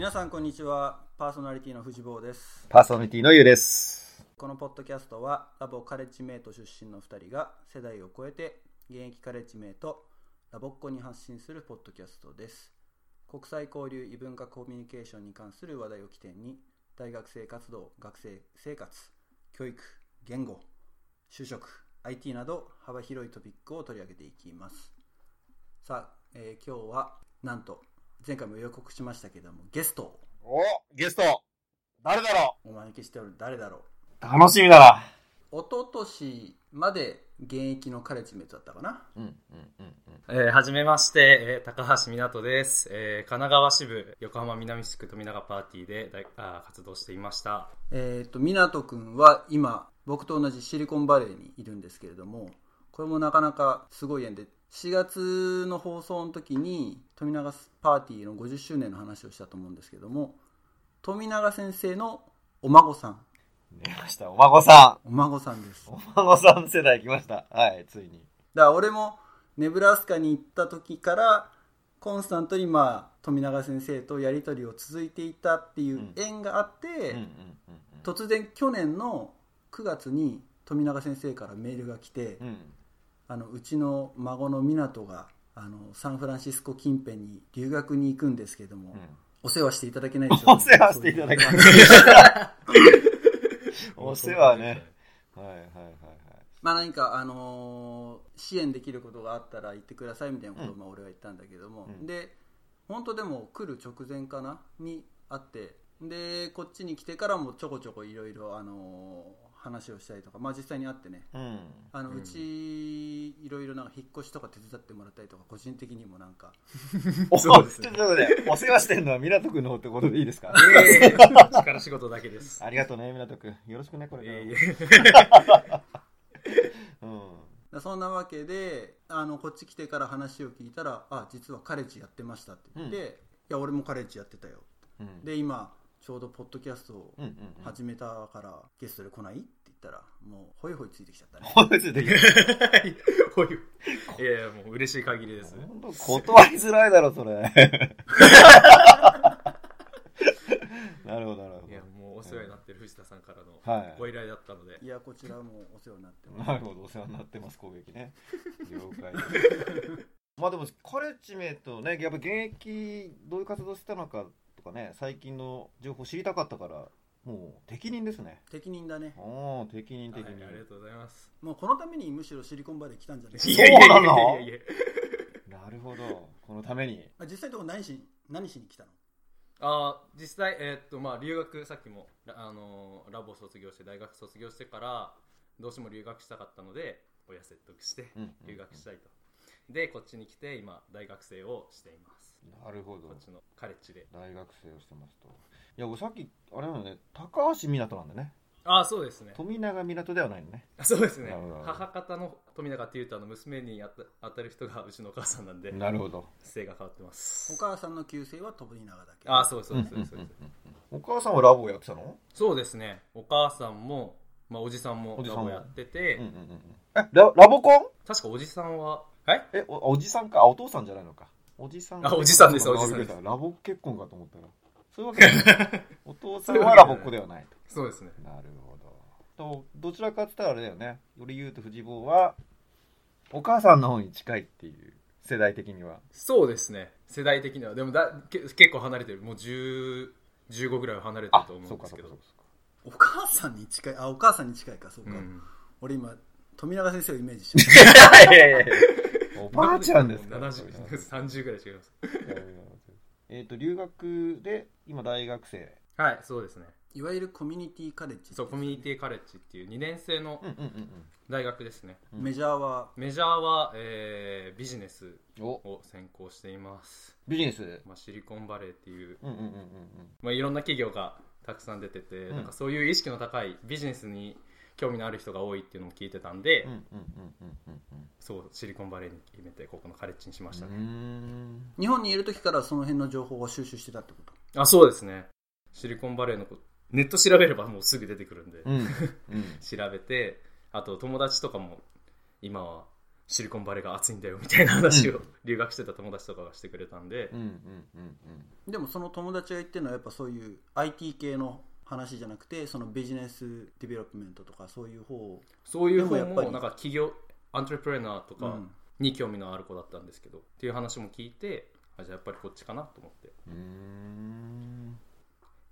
皆さんこんにちは。パーソナリティの藤坊です。パーソナリティのゆうです。このポッドキャストはラボカレッジメイト出身の2人が世代を超えて現役カレッジメイトラボっ子に発信するポッドキャストです。国際交流異文化コミュニケーションに関する話題を起点に大学生活動学生生活教育言語就職 IT など幅広いトピックを取り上げていきます。さあ、えー今日はなんと前回も予告しましたけどもゲストを。おゲスト。誰だろお招きしておる誰だろう。う楽しみだな。一昨年まで現役のカレッジメイトだったかな。うんうんうんうん。えーはじめまして、えー高橋湊です、えー神奈川支部横浜南地区富永パーティーで大あー活動していました。えっ、と湊くんは今僕と同じシリコンバレーにいるんですけれどもこれもなかなかすごい縁で4月の放送の時に富永パーティーの50周年の話をしたと思うんですけども富永先生のお孫さん出ました。お孫さお孫さんですん。お孫さん世代来ました。はい、ついに。だから俺もネブラスカに行った時からコンスタントにまあ富永先生とやり取りを続いていたっていう縁があって、突然去年の9月に富永先生からメールが来て、うん。うん。あのうちの孫の湊があのサンフランシスコ近辺に留学に行くんですけども、お世話していただけないでしょうか？お世話していただきます。お世話ね。はいはいはいはい。まあ何か、あのー支援できることがあったら言ってくださいみたいなことをまあ俺は言ったんだけども、うんで本当でも来る直前かな？にあってでこっちに来てからもちょこちょこいろいろあのー話をしたりとか、まあ、実際に会ってねうん。あのうちいろいろなんか引っ越しとか手伝ってもらったりとか個人的にもなんかおそうですねお世話してるのは湊くんの方ってことでいいですか？えー力仕事だけですありがとうね、湊くん。よろしくね、これからも。えー うん。そんなわけであのこっち来てから話を聞いたらあ実はカレッジやってましたって言って、うんいや俺もカレッジやってたようん。で今ちょうどポッドキャストを。始めたからゲストで来ない？って言ったらもうホイホイついてきちゃったねほんとにできる。ほ いいやいやもう嬉しい限りです断りづらいだろ、それ。なるほど、なるほいやもうお世話になってる藤田さんからのはいご依頼だったので、いやこちらもお世話になってど。ますなるほど、お世話になってます、攻撃ね。了解。まあでも、カレッジメイトね、やっぱ現役、どういう活動してたのかとかね、最近の情報知りたかったから、もう適任ですね。適任だね。ああ、適任はい適任。ありがとうございます。もうこのためにむしろシリコンバレー来たんじゃないいやいやいやいや。いやいやなるほど、このために。あ実際のとこ何し何しに来たの？あー実際、えーっとまあ、留学さっきもラ,、あのーラボを卒業して大学卒業してからどうしても留学したかったので親説得して留学したいと、でこっちに来て今大学生をしていますなるほどこっ。ちのカレッジで大学生をしてますと。いや、俺さっき、あれなのね、高橋湊なんだね。ああそうですね富永湊ではないのね。あそうですねなるほど母方の富永っていうとあの娘にあた当たる人がうちのお母さんなんでなるほど。姓が変わってますお母さんの旧姓は飛永だけああそうですそうですそうですそうですお母さんはラボをやってたの？そうですねお母さんも、まあ、おじさんもおじさんもラボやってて、うんうんうん。え、ララボコン？確かおじさんははいえお、おじさんか。あお父さんじゃないのか。おじさん。あおじさんですあおじさんですラボ結婚かと思ったら。そういうわけ。お父さんはラボっ子ではないと。そうですねなるほど。とどちらかって言ったらあれだよね。より言うと藤坊は、お母さんの方に近いっていう、世代的には。そうですね世代的にはでもだけ結構離れてるもう10 15ぐらいは離れてると思そううんかですけどそうかそうか。お母さんに近い？あお母さんに近いかそうか、うん俺今富永先生をイメージしてる いやいやいやおばあちゃんですか？ら。70 30ぐらい違います。えっと、留学で、今大学生。はいそうですね。いわゆるコミュニティカレッジそうコミュニティカレッジっていう2年生のうんうんうん大学ですね。うん。メジャーは？メジャーは、えービジネスを専攻しています、ビジネス？まあ、シリコンバレーっていう、うんうんうんうん。まあ、いろんな企業がたくさん出てて、うん。なんかそういう意識の高いビジネスに興味のある人が多いっていうのも聞いてたんで、うん。うんうんうんうんそうシリコンバレーに決めてここのカレッジにしましたね、うん。うん。日本にいる時からその辺の情報を収集してたってこと？あそうですねシリコンバレーのことネット調べればもうすぐ出てくるんで、うん。うん。調べてあと友達とかも今はシリコンバレーが熱いんだよみたいな話を留学してた友達とかがしてくれたんで、うんうんうんでもその友達が言ってるのはやっぱそういう IT 系の話じゃなくてその business development とかそういう方をそういう方でもやっぱりもなんか起業 entrepreneur とかうん。に興味のある子だったんですけど、っていう話も聞いてあじゃあやっぱりこっちかなと思って。うん。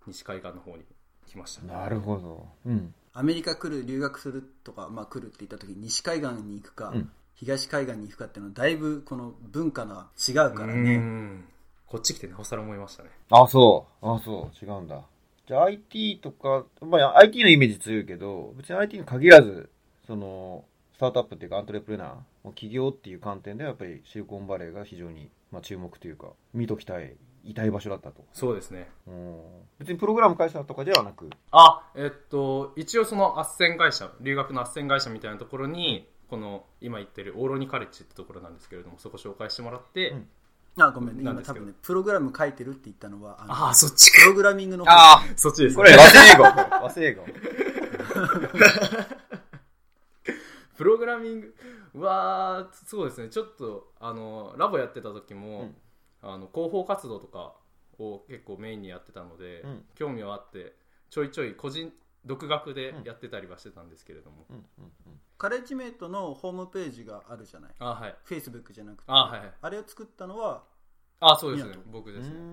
西海岸の方に来ました。ねなるほど。うん。アメリカ来る留学するとか、まあ、来るって言った時に西海岸に行くか、うん。東海岸に行くかっていうのはだいぶこの文化が違うからうねん。こっち来てなおさら思いましたね。あそう。あそう。違うんだじゃあ IT とか、まあ、IT のイメージ強いけど別に IT に限らずそのスタートアップっていうかアントレプレナー企業っていう観点ではやっぱりシリコンバレーが非常に、まあ、注目というか見ときたい痛い場所だったと。そうですね。うん。別にプログラム会社とかではなく。あえっと一応その斡旋会社留学の斡旋会社みたいなところにこの今言ってるオーロニカレッジってところなんですけれどもそこ紹介してもらって、うんあごめんね。今多分ねプログラム書いてるって言ったのはあのああそっちか。プログラミングの方。あそっちですこれ和製英語。和製英語。プログラミングはそうですね。ちょっとあのラボやってた時も、あの広報活動とかを結構メインにやってたので、うん。興味はあってちょいちょい個人独学でやってたりはしてたんですけれども、うんうんカレッジメイトのホームページがあるじゃない？あはい。Facebook じゃなくて。あはいはい。あれを作ったのはあそうですね。湊僕ですね。うん。う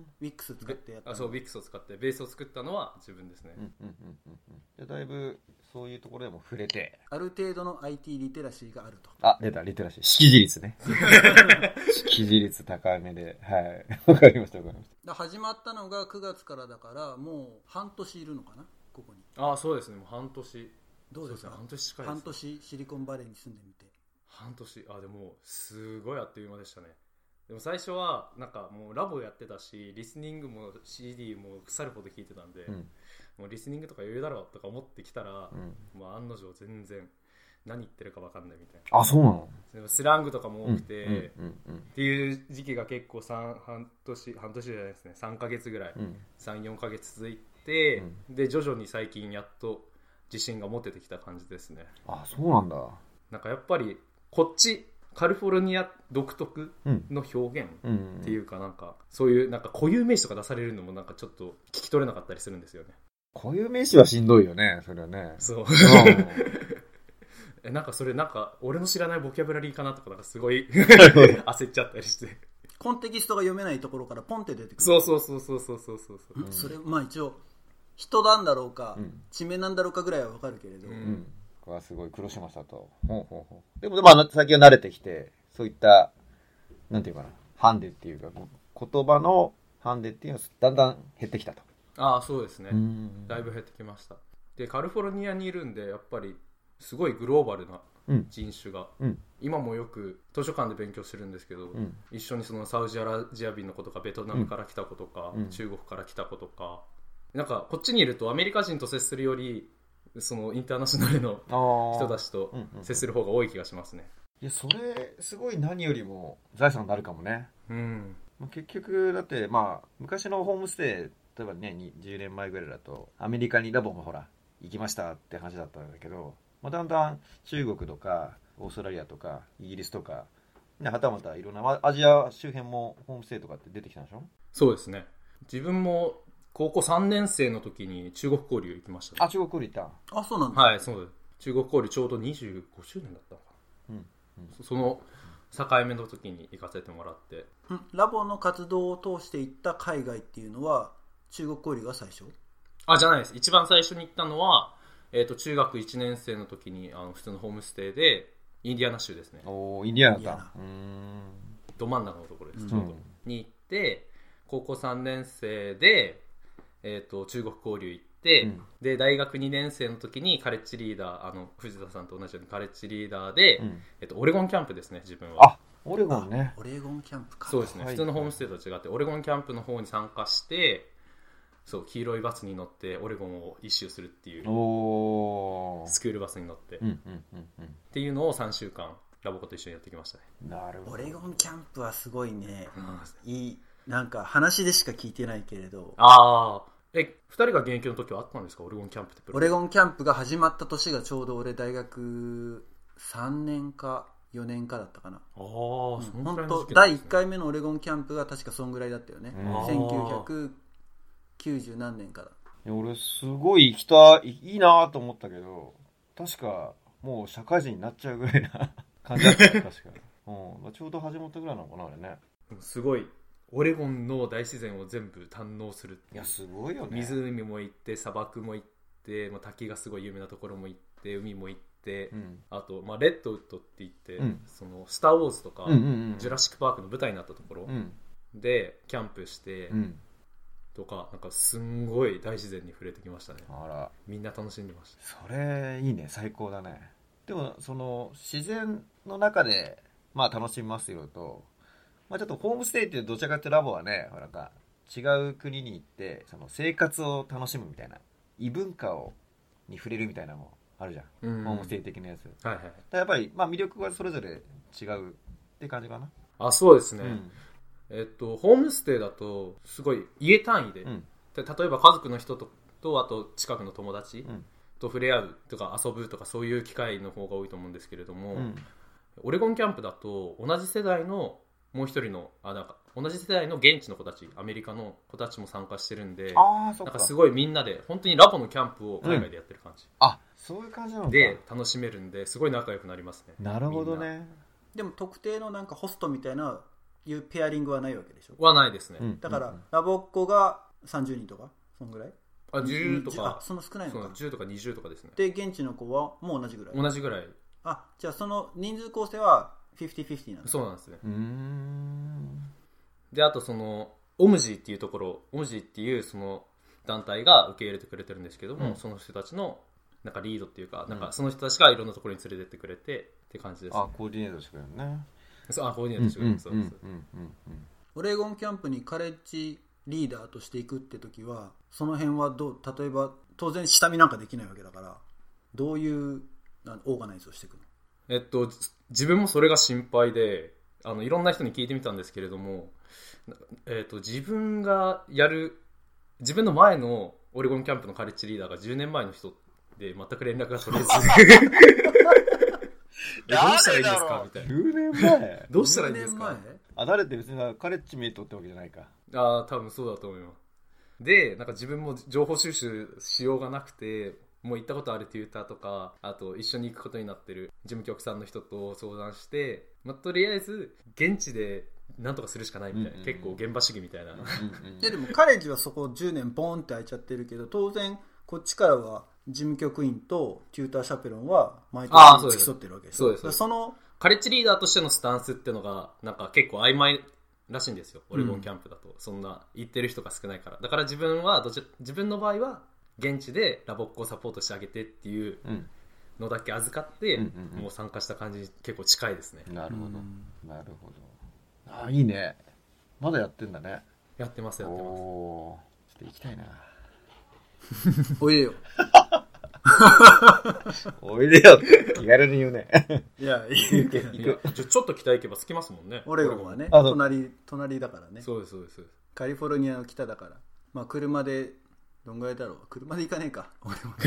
ん Wix 使ってやったの。あそう WIX を使って。ベースを作ったのは自分ですね、うんうんうんうんうん。じゃあだいぶそういうところでも触れて。ある程度の IT リテラシーがあると。あ出た。リテラシー。識字率ね。識字率高めで。はい。わかりましたわかりましだ始まったのが9月からだからもう半年いるのかな？ここに。あそうですね。もう半年どうですか？そ半年近いです半年シリコンバレーに住んでみて。半年。あでもすごいあっという間でしたね。でも最初はなんかもうラボやってたしリスニングも CD も腐るほど聞いてたんで、たうん。もうリスニングとか余裕だろうとか思ってきたら、うん。もう案の定全然何言ってるか分かんないみたいあそうなの？なでもスラングとかも多くて、っていう時期が結構三半年半年じゃないですね。3ヶ月ぐらい、うん。34ヶ月続いて、で徐々に最近やっと自信が持ててきた感じですね。あそうなんだ。なんかやっぱりこっちカリフォルニア独特の表現っていうかなんかそういうなんか固有名詞とか出されるのもなんかちょっと聞き取れなかったりするんですよね。固有名詞はしんどいよねそれはね。そう。えなんかそれなんか俺の知らないボキャブラリーかなとかなんかすごい 焦っちゃったりして。コンテキストが読めないところからポンって出てくる。そうそうそうそうそうそうそう、う。ん、それまあ一応人なんだろうか、うん。地名なんだろうかぐらいはわかるけれど、うん。ん。これはすごい苦労しましたと。ほうほうほう。でもまあ最近は慣れてきてそういったなんていうかなハンデっていうかこ言葉のハンデっていうのはだんだん減ってきたと。ああそうですね、ん。だいぶ減ってきました。でカリフォルニアにいるんでやっぱりすごいグローバルなうん。人種が、うん。今もよく図書館で勉強してるんですけど、うん。一緒にそのサウジアラビア人の子とかベトナムから来た子とか、うん。中国から来た子とかなんかこっちにいるとアメリカ人と接するよりそのインターナショナルの人たちちとうんうん接する方が多い気がしますね。いやそれすごい何よりも財産になるかもね。うん。まあ結局だってまあ昔のホームステイ例えばねに10年前ぐらいだとアメリカにラボもほら行きましたって話だったんだけど、まあ、だんだん中国とかオーストラリアとかイギリスとか、ね、はたまたいろんなまあアジア周辺もホームステイとかって出てきたんでしょ？そうですね。自分も高校3年生の時に中国交流行きました、あ中国料理行った。あそうなんだ、はいそうです。中国交流ちょうど25周年だったのかな、うんそその境目の時に行かせてもらって。うんラボの活動を通していった海外っていうのは中国交流が最初？あじゃないです。一番最初に行ったのは、えー、と中学1年生の時にあの普通のホームステイでインディアナ州ですね。おおインディアナだど真ん中のところです、うん。ちょうどに行って高校3年生で、えー、と中国交流行って、うん。で大学2年生の時にカレッジリーダーあの藤田さんと同じようにカレッジリーダーで、うん。えー、とオレゴンキャンプですね自分は。あオレゴンね。オレゴンキャンプか。そうですね、はい。普通のホームステイとは違ってオレゴンキャンプの方に参加してそう黄色いバスに乗ってオレゴンを一周するっていうおおスクールバスに乗って、っうんうんうんうん。ていうのを3週間ラボコと一緒にやってきましたね、なるほど。オレゴンキャンプはすごいね、いいなんか話でしか聞いてないけれど。ああえ2人が現役の時はあったんですか？オレゴンキャンプってプロオレゴンキャンプが始まった年がちょうど俺大学3年か4年かだったかな。ああその本くらいの当第時期なんですね。1回目のオレゴンキャンプが確かそんぐらいだったよね、うん。1990何年から。俺すごい行きたいいいなと思ったけど確かもう社会人になっちゃうぐらいな感じだったよ確か、うん、ちょうど始まったぐらいなのかなあれね。すごいオレゴンの大自然を全部堪能するいやすごいよね。湖も行って砂漠も行って、まあ、滝がすごい有名なところも行って海も行って、うん。あと、まあ、レッドウッドって言って、うん。そのスター・ウォーズとか、うんうんうん。ジュラシック・パークの舞台になったところうん。でキャンプしてうん。とか、なんかすんごい大自然に触れてきましたね。あら。みんな楽しんでました。それいいね。最高だね。でもその自然の中でまあ楽しみますよと、まあ、ちょっとホームステイってどちらかっていうとラボはねなんか違う国に行ってその生活を楽しむみたいな異文化をに触れるみたいなのもあるじゃん、うん。ホームステイ的なやつ。はいはい。らやっぱり、まあ、魅力はそれぞれ違うって感じかな、あそうですね、うん。えっとホームステイだとすごい家単位で、うん。で例えば家族の人ととあと近くの友達うん。と触れ合うとか遊ぶとかそういう機会の方が多いと思うんですけれども、うんオレゴンキャンプだと同じ世代のもう一人のあなんか同じ世代の現地の子たちアメリカの子たちも参加してるんでなんああそっか。かすごいみんなで本当にラボのキャンプを海外でやってる感じ、あそういう感じなのかで楽しめるんですごい仲良くなりますね。なるほどね。でも特定のなんかホストみたいないうペアリングはないわけでしょ？はないですね、うん。だから、うんラボっ子が30人とかそんぐらい？あ10とあかその少ないのか。10とか20とかですね。で現地の子はもう同じぐらい？同じぐらい。あじゃあその人数構成は50-50なんですそうなんですねうーん。であとそのオムジーっていうところオムジーっていうその団体が受け入れてくれてるんですけども、うん。その人たちのなんかリードっていうかなんかその人たちがいろんなところに連れてってくれてって感じです、あコーディネートしてくれるね。そうあコーディネートしてくれるそうです、オレゴンキャンプにカレッジリーダーとしていくって時はその辺はどう例えば当然下見なんかできないわけだからどういうなオーガナイズをしていくの？えっとじ自分もそれが心配であのいろんな人に聞いてみたんですけれども、なえっと自分がやる自分の前のオレゴンキャンプのカレッジリーダーが10年前の人で全く連絡が取れず。えどうしたらいいんですか？みたいな。10年前？どうしたらいいんです10かあ誰って別にカレッジメイトってわけじゃないか。ああ多分そうだと思います。でなんか自分も情報収集しようがなくてもう行ったことあるテューターとかあと一緒に行くことになってる事務局さんの人と相談して、まあ、とりあえず現地で何とかするしかないみたいな、うんうんうん。結構現場主義みたいな、いやでもカレッジはそこ10年ボーンって空いちゃってるけど当然こっちからは事務局員とテューターシャペロンは毎年付き添ってるわけでしょそうですそのカレッジリーダーとしてのスタンスっていうのがなんか結構曖昧らしいんですよ。オレゴンキャンプだと、そんな行ってる人が少ないから。だから自分はどち自分の場合は現地でラボっ子をサポートしてあげてっていううん。のだけ預かって、うんうんうん。もう参加した感じに結構近いですね。なるほど。うん。なるほど。あいいね。まだやってんだね。やってますやってます。おー。ちょっと行きたいな。おいでよ。おいでよ。って気軽に言うね。いやいいけどいやちょちょっと北行けば着きますもんね。オレゴンはねあそう。隣隣だからね。そうですそうですそうです。カリフォルニアの北だから。まあ車でどんぐらいだろう？車で行かねえか。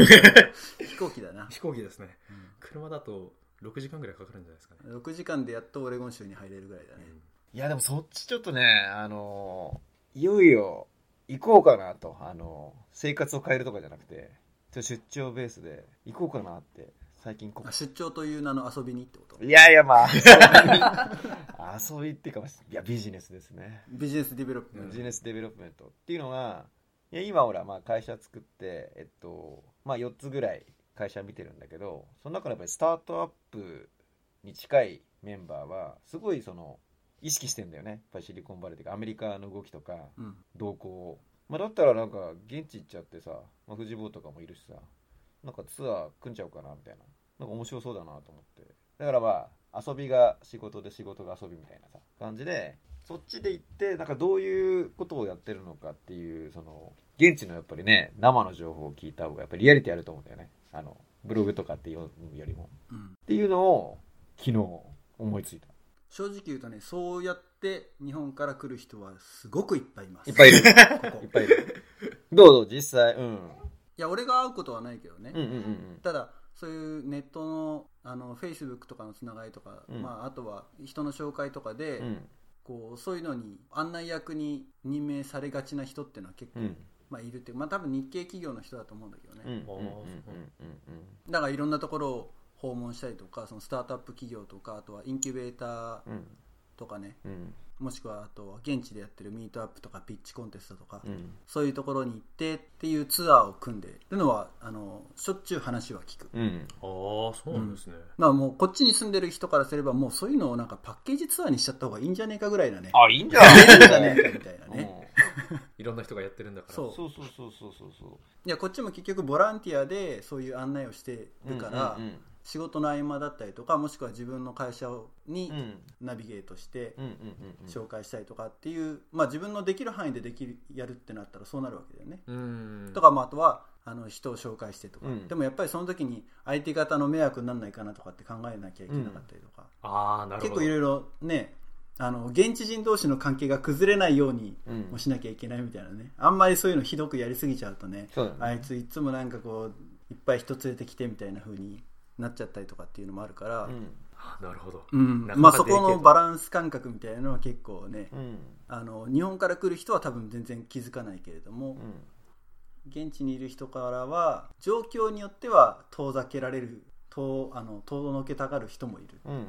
飛行機だな。飛行機ですね、車だと6時間ぐらいかかるんじゃないですかね。6時間でやっとオレゴン州に入れるぐらいだね、いやでもそっちちょっとねあのいよいよ行こうかなと。あの生活を変えるとかじゃなくてちょっと出張ベースで行こうかなって最近こあ出張という名の遊びにってこと？いやいやまあ遊び。っていうかいやビジネスですね。 business development business development っていうのがいや今ほらまあ会社作ってえっとまあ4つぐらい会社見てるんだけどその中でやっぱりスタートアップに近いメンバーはすごいその意識してんだよね。やっぱりシリコンバレーとかアメリカの動きとかうん。動向。を、まあ、だったらなんか現地行っちゃってさ、まあ、富士坊とかもいるしさなんかツアー組んじゃおうかなみたいな。なんか面白そうだなと思って。だからまあ遊びが仕事で仕事が遊びみたいなさ感じでそっちで行ってなんかどういうことをやってるのかっていうその現地のやっぱりね生の情報を聞いた方がやっぱりリアリティあると思うんだよね。あのブログとかっていうよりも。うん。っていうのを昨日思いついた。正直言うとねそうやって日本から来る人はすごくいっぱいいます。いっぱいいる。ここ。いっぱいいる。どうぞ実際。うん。いや俺が会うことはないけどね、うんうんうんただそういうネットのあの Facebook とかのつながりとか、うん。まあ、あとは人の紹介とかで、うんこうそういうのに案内役に任命されがちな人っていうのは結構、うん。まあ、いるっていうまあ多分日系企業の人だと思うんだけどね、だからいろんなところを訪問したりとかそのスタートアップ企業とかあとはインキュベーターうんとかね。うん。もしくはあとは現地でやってるミートアップとかピッチコンテストとか、うん。そういうところに行ってっていうツアーを組んでるのはあのしょっちゅう話は聞く、うん。ああそうなんですね、まあもうこっちに住んでる人からすればもうそういうのをなんかパッケージツアーにしちゃった方がいいんじゃねえかぐらいなね。あいいんじゃない？いいんじゃねえかみたいなね いろんな人がやってるんだから。そう。そうそうそうそうそう。そういやこっちも結局ボランティアでそういう案内をしてるから、うんうん仕事の合間だったりとかもしくは自分の会社にうん。ナビゲートしてうんうんうん紹介したりとかっていう、まあ、自分のできる範囲でできるやるってなったらそうなるわけだよね。うん。とか、まあ、あとはあの人を紹介してとか、うん。でもやっぱりその時に相手方の迷惑にならないかなとかって考えなきゃいけなかったりとか、ああなるほど。結構いろいろねあの現地人同士の関係が崩れないようにうん。もしなきゃいけないみたいなね。あんまりそういうのひどくやりすぎちゃうとねね。あいついつもなんかこういっぱい人連れてきてみたいな風になっちゃったりとかっていうのもあるから、うん。あなるほど、うん。まあそこのバランス感覚みたいなのは結構ね、うん。あの日本から来る人は多分全然気づかないけれども、うん。現地にいる人からは状況によっては遠ざけられる遠あの遠のけたがる人もいる。うん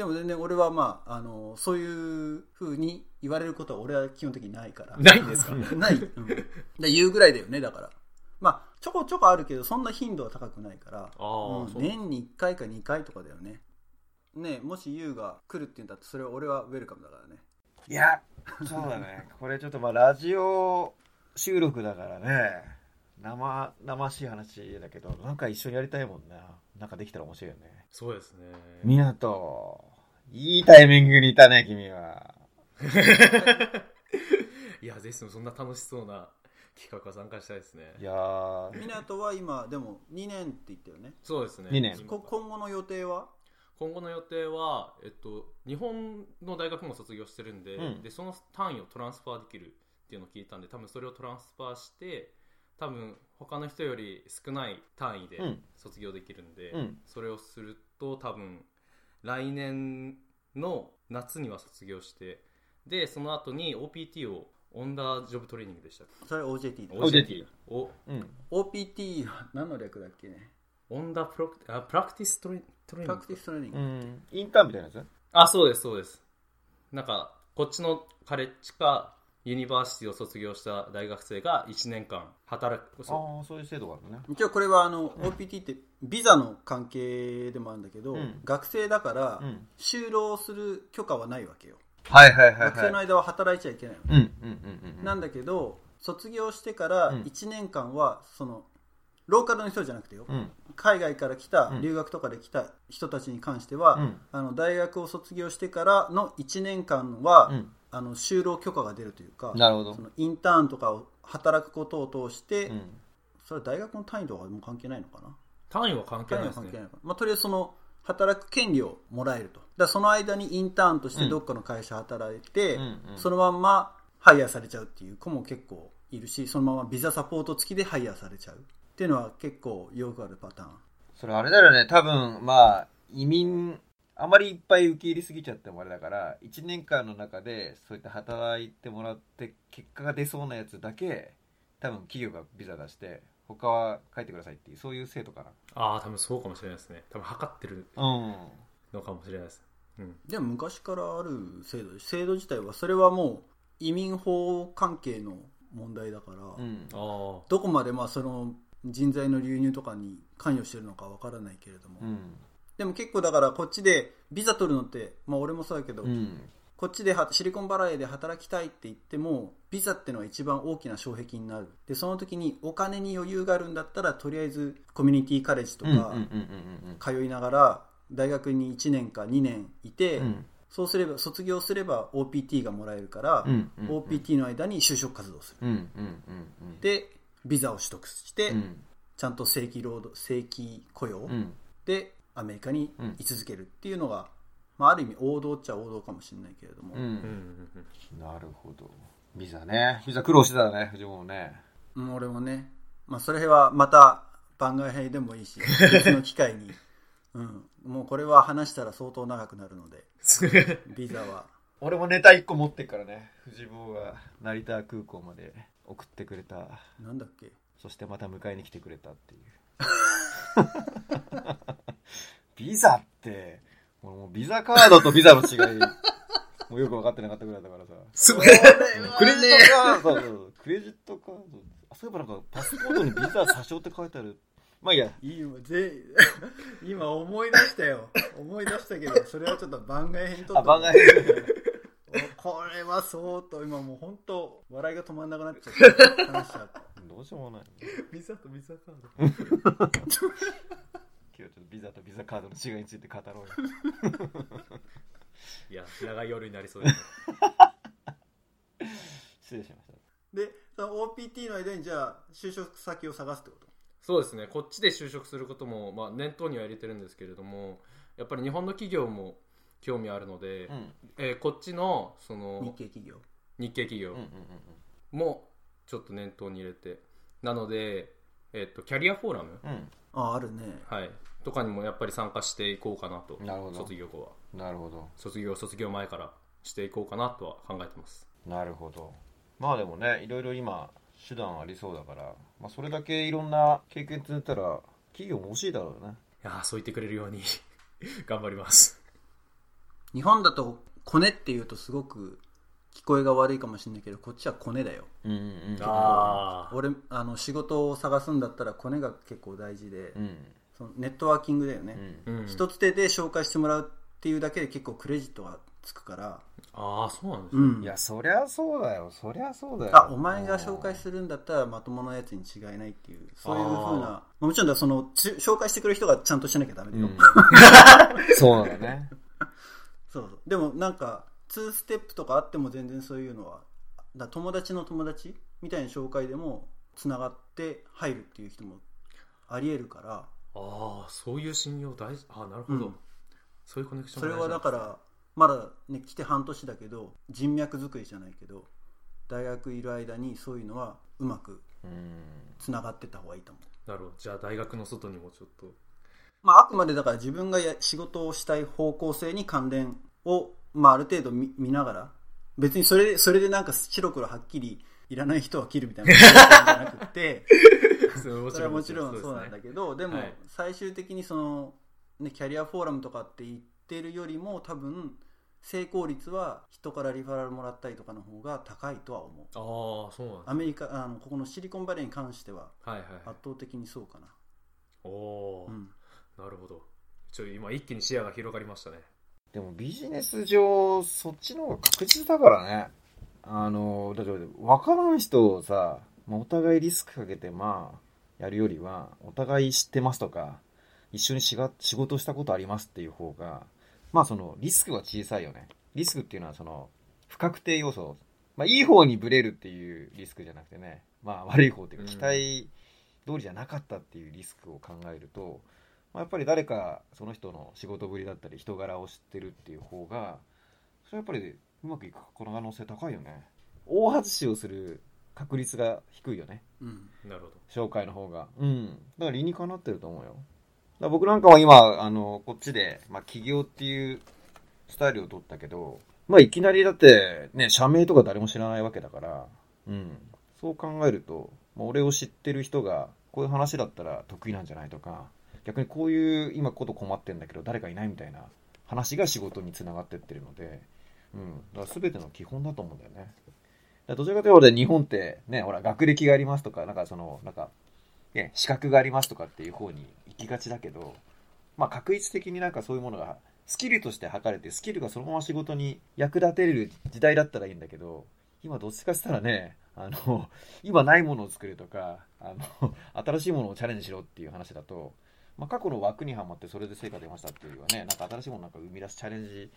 でも全然俺はまああのそういう風に言われることは俺は基本的にないから。ないんですか？ない、うん、で言うぐらいだよねだから。まあちょこちょこあるけどそんな頻度は高くないから。年に1回か2回とかだよね。ねもし優が来るって言うんだってそれは俺はウェルカムだからね。いやそうだね。これちょっとまあラジオ収録だからね。生々しい話だけどなんか一緒にやりたいもんな。なんかできたら面白いよね。そうですね。港いいタイミングにいたね君は。いやぜひともそんな楽しそうな企画は参加したいですね。いやー。湊は今でも2年って言ったよね。そうですね。二年。こ今後の予定は？今後の予定は、えっと、日本の大学も卒業してるんで,、うん。でその単位をトランスファーできるっていうのを聞いたんで多分それを transfer して多分他の人より少ない単位でうん。卒業できるんで、うん。それをすると多分来年の夏には卒業してでその後に OPT を on the job training でしたそれ OJT だ OJT おうん。OPT は何の略だっけね？ on the プロクあ practice トレ training。practice training、うん。インターンみたいなやつ？あそうですそうです。なんかこっちのカレッジか university を卒業した大学生が1年間働く。そああそういう制度があるのね。一応これはあの OPT ってビザの関係でもあるんだけど、うん。学生だからうん。就労する許可はないわけよ、はいはいはい学生の間は働いちゃいけないの、うんうんうんうん。なんだけど卒業してからうん。1年間はそのローカルの人じゃなくてよ、うん。海外から来た、うん。留学とかで来た人たちに関しては、うん。あの大学を卒業してからの1年間は、うんあの就労許可が出るというかなるほど。そのインターンとかを働くことを通して、うん。それは大学の単位とかはもう関係ないのかな？単位は関係ないですね。まあ、とりあえずその働く権利をもらえると。だその間にインターンとしてどっかの会社働いて、うんうん。そのまんまハイヤーされちゃうっていう子も結構いるしそのままビザサポート付きでハイヤーされちゃう。っていうのは結構よくあるパターン。それあれだよね。多分まあ移民あまりいっぱい受け入れすぎちゃってもあれだから1年間の中でそういった働いてもらって結果が出そうなやつだけ多分企業がビザ出して他は帰ってくださいっていうそういう制度かああ多分そうかもしれないですね。多分測ってるなうんのかもしれないです。うん。でも昔からある制度で制度自体はそれはもう移民法関係の問題だから、うん。あどこまでまあその人材の流入とかに関与してるのかわからないけれども、うんでも結構だからこっちでビザ取るのって、まあ、俺もそうだけど、うん。こっちではシリコンバレーで働きたいって言ってもビザってのは一番大きな障壁になる。でその時にお金に余裕があるんだったらとりあえずコミュニティカレッジとかうんうんうんうん通いながら大学に1年か2年いて、うん。そうすれば卒業すれば OPT がもらえるから、うんうんうん。OPT の間に就職活動する。うんうんうん。でビザを取得して、うん。ちゃんと正規労働正規雇用。うん。でアメリカに居続けるっていうのが、まあ、ある意味王道っちゃ王道かもしれないけれども、うん。なるほど。ビザね。ビザ苦労してたね藤本もね。うん俺もね、まあ、それはまた番外編でもいいし 別の機会に、うん、もうこれは話したら相当長くなるので ビザは。俺もネタ1個持ってっからね藤坊が成田空港まで送ってくれた。なんだっけ？そしてまた迎えに来てくれたっていう ビザって。俺もうビザカードとビザの違い。もうよく分かってなかったぐらいだからさ。すごい。クレジットカード。そうそうクレジットカード。あそういえばなんかパスポートにビザ詐称って書いてある。まあいいや。今ぜ今思い出したよ。思い出したけどそれはちょっと番外編とあ番外編。これは相当今もう本当笑いが止まんなくなっちゃって話しちゃった。どうしようもない。ビザとビザカード。今日ちょっとビザとビザカードの違いについて語ろうよ。いや、長い夜になりそうですね。失礼しました。でその OPT の間にじゃあ就職先を探すってこと？そうですね、こっちで就職することも、まあ、念頭には入れてるんですけれども、やっぱり日本の企業も興味あるので、うん。えーこっちのそ日の系企業？日系企業もちょっと念頭に入れて、なので、えっとキャリアフォーラム、うん。ああるね。はい、とかにもやっぱり参加していこうかなと、なるほど。卒業後は。うんなるほど。卒業、卒業前からしていこうかなとは考えてます。なるほど。まあでもねいろいろ今手段ありそうだから、まあ、それだけいろんな経験積んでたら企業も欲しいだろうね。いやーそう言ってくれるように 頑張ります。日本だとコネっていうとすごく聞こえが悪いかもしれないけどこっちはコネだよ。うんうんあー。俺あの仕事を探すんだったらコネが結構大事で、うんそのネットワーキングだよね、一つ手で紹介してもらうっていうだけで結構クレジットがつくから、ああそうなんですね、うん。いやそりゃそうだよ。そりゃそうだよ。あお前が紹介するんだったらまともなやつに違いないっていう。そういうふうな。もちろんだそのち紹介してくれる人がちゃんとしなきゃダメだよ、うん。そうなんだね。そうそう。でもなんか2ステップとかあっても全然そういうのはだ友達の友達みたいな紹介でもつながって入るっていう人もありえるからああそういう信用大事。ああなるほど、うん。そういうコネクションそれはだからまだね来て半年だけど人脈作りじゃないけど大学いる間にそういうのはうまくうん。つながってった方がいいと思う。なるほど。じゃあ大学の外にもちょっと。まあ、あくまでだから自分がや仕事をしたい方向性に関連を、まあ、ある程度見見ながら別にそれでそれでなんか白黒はっきりいらない人は切るみたいなじゃなくてそれはもちろんそうなんだけけどでもはい。最終的にその、ね、キャリアフォーラムとかって言ってるよりも多分成功率は人からリファラルもらったりとかの方が高いとは思う。ああそうなんアメリカあのここのシリコンバレーに関しては圧倒的にそうかな、おおー、うん、なるほど。ちょ今一気に視野が広がりましたね。でもビジネス上そっちの方が確実だからね。あのだって分からん人をさ、まあ、お互いリスクかけてまあやるよりはお互い知ってますとか一緒にしが仕事したことありますっていう方がまあそのリスクは小さいよね。リスクっていうのはその不確定要素まあいい方にブレるっていうリスクじゃなくてねまあ悪い方っていうかうん。期待通りじゃなかったっていうリスクを考えると、まあ、やっぱり誰かその人の仕事ぶりだったり人柄を知ってるっていう方がそれはやっぱりうまくいく可能性高いよね。大外しをする確率が低いよね。うん、なるほど。紹介の方が。うん。だから理にかなってると思うよ。だから僕なんかは今あのこっちで、まあ、起業っていうスタイルを取ったけどまあいきなりだってね社名とか誰も知らないわけだからうん。そう考えると、まあ、俺を知ってる人がこういう話だったら得意なんじゃないとか逆にこういう今こと困ってんだけど誰かいないみたいな話が仕事につながってってるので、うん、だから全ての基本だと思うんだよね。どちらかというと日本ってね、ほら学歴がありますとか、なんかその、なんか、ね、資格がありますとかっていう方に行きがちだけど、まあ確率的になんかそういうものがスキルとして測れて、スキルがそのまま仕事に役立てれる時代だったらいいんだけど、今どっちかって言ったらね、あの、今ないものを作るとか、あの、新しいものをチャレンジしろっていう話だと、まあ過去の枠にはまってそれで成果出ましたっていうよりはね、なんか新しいものなんか生み出すチャレンジ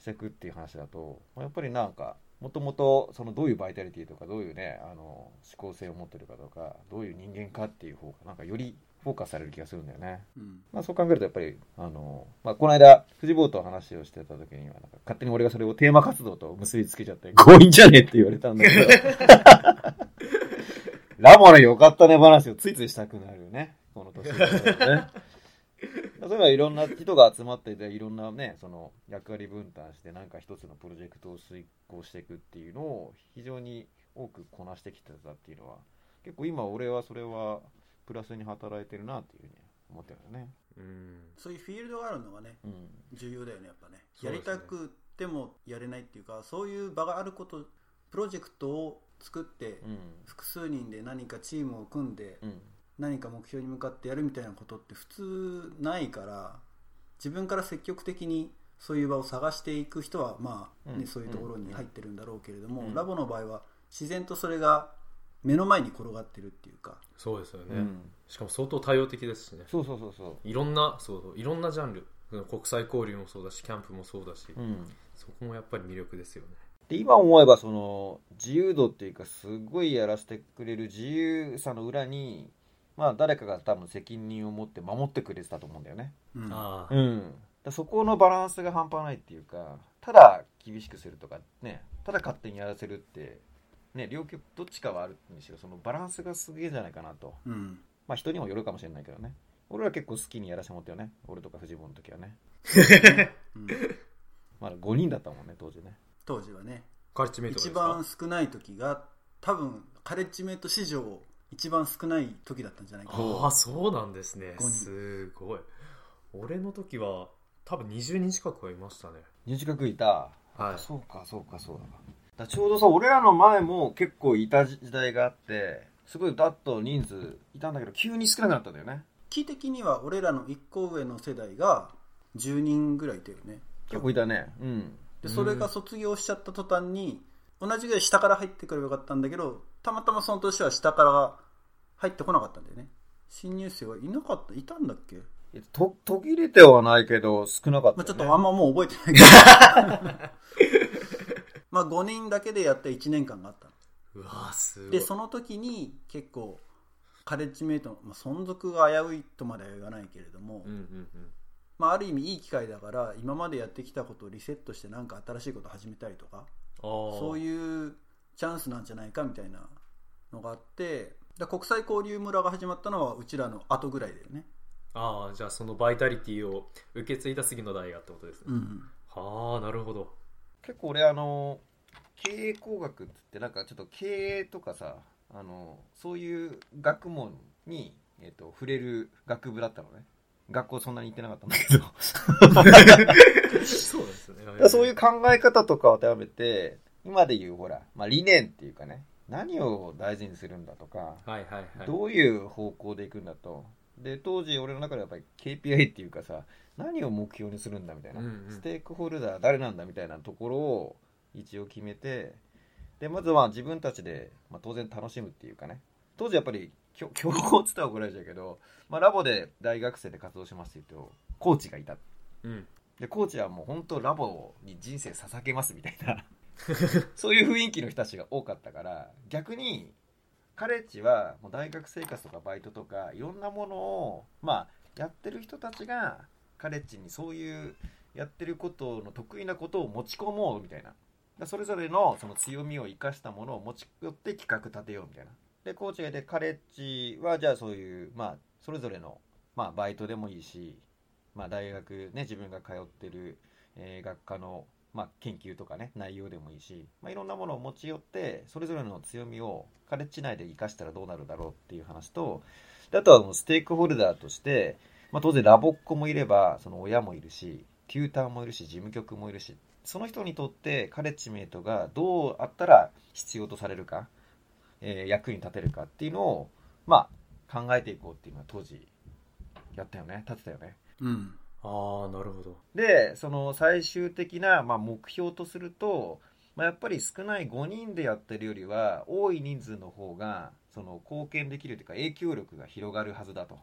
していくっていう話だと、まあやっぱりなんか、もともとそのどういうバイタリティとかどういうねあの思考性を持ってるかとかどういう人間かっていう方がなんかよりフォーカスされる気がするんだよね。うん。まあそう考えるとやっぱりあの、まあ、この間藤坊と話をしてた時にはなんか勝手に俺がそれをテーマ活動と結びつけちゃって強引じゃねえって言われたんだけど。ラモのよかったね話をついついしたくなるよねこのことをするんだよねそれはいろんな人が集まってていろんなねその役割分担して何か一つのプロジェクトを遂行していくっていうのを非常に多くこなしてきてたっていうのは結構今俺はそれはプラスに働いてるなっていうふうに思ってるよね。うんそういうフィールドがあるのがねうん。重要だよねやっぱね。ねりたくてもやれないっていうかそういう場があることプロジェクトを作ってうん。複数人で何かチームを組んでうん何か目標に向かってやるみたいなことって普通ないから自分から積極的にそういう場を探していく人はまあ、ねうん。そういうところに入ってるんだろうけれども、うん。ラボの場合は自然とそれが目の前に転がってるっていうか。そうですよね、うん。しかも相当多様的ですしね。そうそうそうそいろんなそうそういろんなジャンル。国際交流もそうだしキャンプもそうだし、う。うん。そこもやっぱり魅力ですよね。で今思えばその自由度っていうかすごいやらせてくれる自由さの裏にまあ誰かが多分責任を持って守ってくれてたと思うんだよね。うん。ああ、うん。だそこのバランスが半端ないっていうかただ厳しくするとかねただ勝手にやらせるってね両極どっちかはあるにしろそのバランスがすげえじゃないかなと。うん。まあ人にもよるかもしれないけどね。俺は結構好きにやらせてもらったよね。俺とか藤本の時はね。うん。まだ5人だったもんね当時ね。当時はね。カレッジメイトが一ですか？番少ない時が多分カレッジメイト史上一番少ない時だったんじゃないかな。ああそうなんですね。すごい。俺の時は多分20人近くはいましたね。2近くいた。はい。そうかそうかそうだちょうどさ俺らの前も結構いた時代があってすごいだっと人数いたんだけど急に少なくなったんだよね。期的には俺らの1個上の世代が10人ぐらいいたよね。結構いたね。うん。でそれが卒業しちゃった途端に同じぐらい下から入ってくればよかったんだけどたまたまその年は下から入ってこなかったんだよね。新入生はいなかった。いたんだっけ、えと途切れてはないけど少なかったまあ、ちょっとあんまもう覚えてないけど。まあ5人だけでやった1年間があった。のうわーすごい。でその時に結構カレッジメイトの、まあ、存続が危ういとまでは言わないけれども、うんうんうん。まあ、ある意味いい機会だから今までやってきたことをリセットして何か新しいことを始めたりとかそういうチャンスなんじゃないかみたいなのがあってだ国際交流村が始まったのはうちらの後ぐらいだよね、ああじゃあそのバイタリティを受け継いだ杉の代がってことですね、うん、はあなるほど。結構俺あの経営工学っつってなんかちょっと経営とかさあのそういう学問に、えっと触れる学部だったのね。学校そんなに行ってなかったんだけど。そうですね。そういう考え方とかを当てはめて今でいうほら、まあ、理念っていうかね何を大事にするんだとか、はいはいはい。どういう方向でいくんだと。で当時俺の中ではやっぱり KPI っていうかさ何を目標にするんだみたいな、うんうん。ステークホルダー誰なんだみたいなところを一応決めてでまずは自分たちで、まあ、当然楽しむっていうかね。当時やっぱり強強豪っつったら怒られちゃうけど、まあ、ラボで大学生で活動しますって言うとコーチがいた。うん。でコーチはもう本当ラボに人生捧げますみたいな そういう雰囲気の人たちが多かったから逆にカレッジはもう大学生活とかバイトとかいろんなものをまあやってる人たちがカレッジにそういうやってることの得意なことを持ち込もうみたいな。それぞれのその強みを生かしたものを持ち寄って企画立てようみたいな。でコーチがいてカレッジはじゃあそういうまあそれぞれのまあバイトでもいいしまあ、大学ね自分が通ってる、えー学科の、まあ、研究とかね内容でもいいし、まあ、いろんなものを持ち寄ってそれぞれの強みをカレッジ内で生かしたらどうなるだろうっていう話とであとはもうステークホルダーとして、まあ、当然ラボっ子もいればその親もいるしテューターもいるし事務局もいるしその人にとってカレッジメイトがどうあったら必要とされるか、えー役に立てるかっていうのを、まあ、考えていこうっていうのは当時やったよね立てたよね。うんああなるほど。でその最終的な、まあ、目標とすると、まあ、やっぱり少ない5人でやってるよりは多い人数の方がその貢献できるというか影響力が広がるはずだと。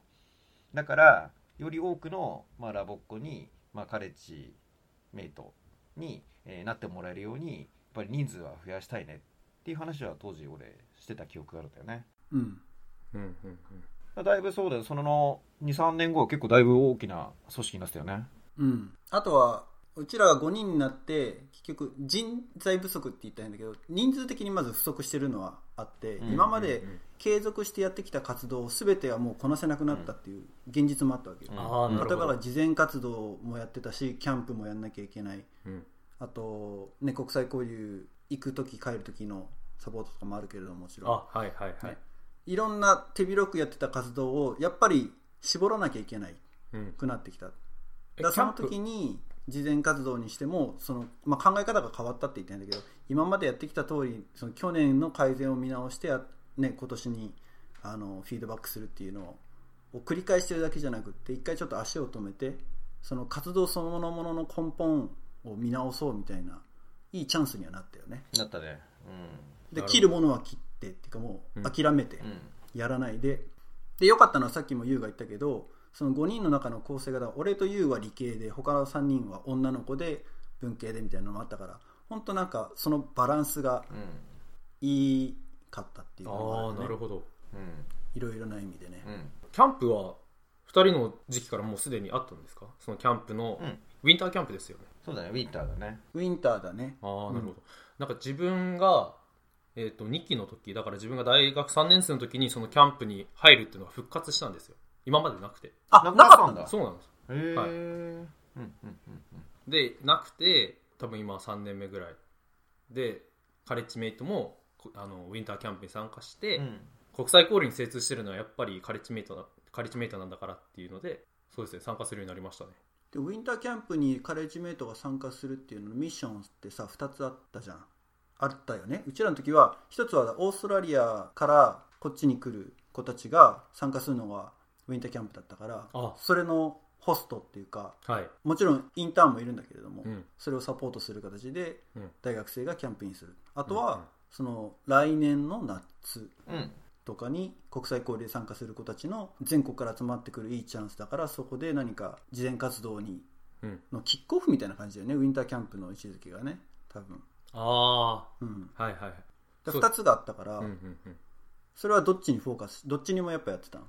だからより多くの、まあ、ラボっ子に、まあ、カレッジメイトに、えーなってもらえるようにやっぱり人数は増やしたいねっていう話は当時俺してた記憶があるんだよね。うん。うんうんうんだいぶそうだよ。その23年後は結構だいぶ大きな組織になってたよね。うん、あとはうちらが5人になって結局人材不足って言ったんだけど人数的にまず不足してるのはあって、うん今までうんうん。継続してやってきた活動を全てはもうこなせなくなったっていう現実もあったわけよ、うん。ああなるほど。例えば事前活動もやってたしキャンプもやんなきゃいけない。うん。あと、ね、国際交流行く時帰る時のサポートとかもあるけれどももちろん。あはいはいはい。ねいろんな手広くやってた活動をやっぱり絞らなきゃいけないうん。くなってきた。だえからその時に事前活動にしてもその、まあ、考え方が変わったって言ったんだけど今までやってきた通りその去年の改善を見直してや、ね、今年にあのフィードバックするっていうのを繰り返してるだけじゃなくって一回ちょっと足を止めてその活動そのものの根本を見直そうみたいないいチャンスにはなったよね。なったね。でなるほど。切るものは切ってっていうかもううん。諦めて、うん。うんやらないで。で良かったのはさっきも優が言ったけどその5人の中の構成が俺と優は理系で他の3人は女の子で文系でみたいなのもあったから本当なんかそのバランスがいいかったっていうのがああるよね。なるほど。うん。いろいろな意味でね、うん。キャンプは2人の時期からもうすでにあったんですか？そのキャンプの、うん。ウィンターキャンプですよね。そうだねウィンターだね。ウィンターだね。ああうんなるほど、なんか自分が、えー、と2期の時だから自分が大学3年生の時にそのキャンプに入るっていうのが復活したんですよ。今までなくて。あななかったんだ。そうなんです。へえはい。うんうんうんでなくて多分今3年目ぐらい。でカレッジメイトもこあのウィンターキャンプに参加して、うん。国際交流に精通してるのはやっぱりカレッジメイトなカレッジメイトなんだからっていうのでそうですね参加するようになりましたね。でウィンターキャンプにカレッジメイトが参加するっていうののミッションってさ2つあったじゃんあったよね。うちらの時は1つはオーストラリアからこっちに来る子たちが参加するのがウィンターキャンプだったからあ。それのホストっていうかはい、もちろんインターンもいるんだけれども、うん。それをサポートする形でうん。大学生がキャンプインする。あとはその来年の夏うん。とかに国際交流で参加する子たちの全国から集まってくるいいチャンスだからそこで何か事前活動にうん、のキックオフみたいな感じだよね。ウィンターキャンプの位置づけがね多分あうん。あはいはいはい。でそう。2つがあったから、うんうんうん。それはどっちにフォーカスどっちにもやっぱやってたの？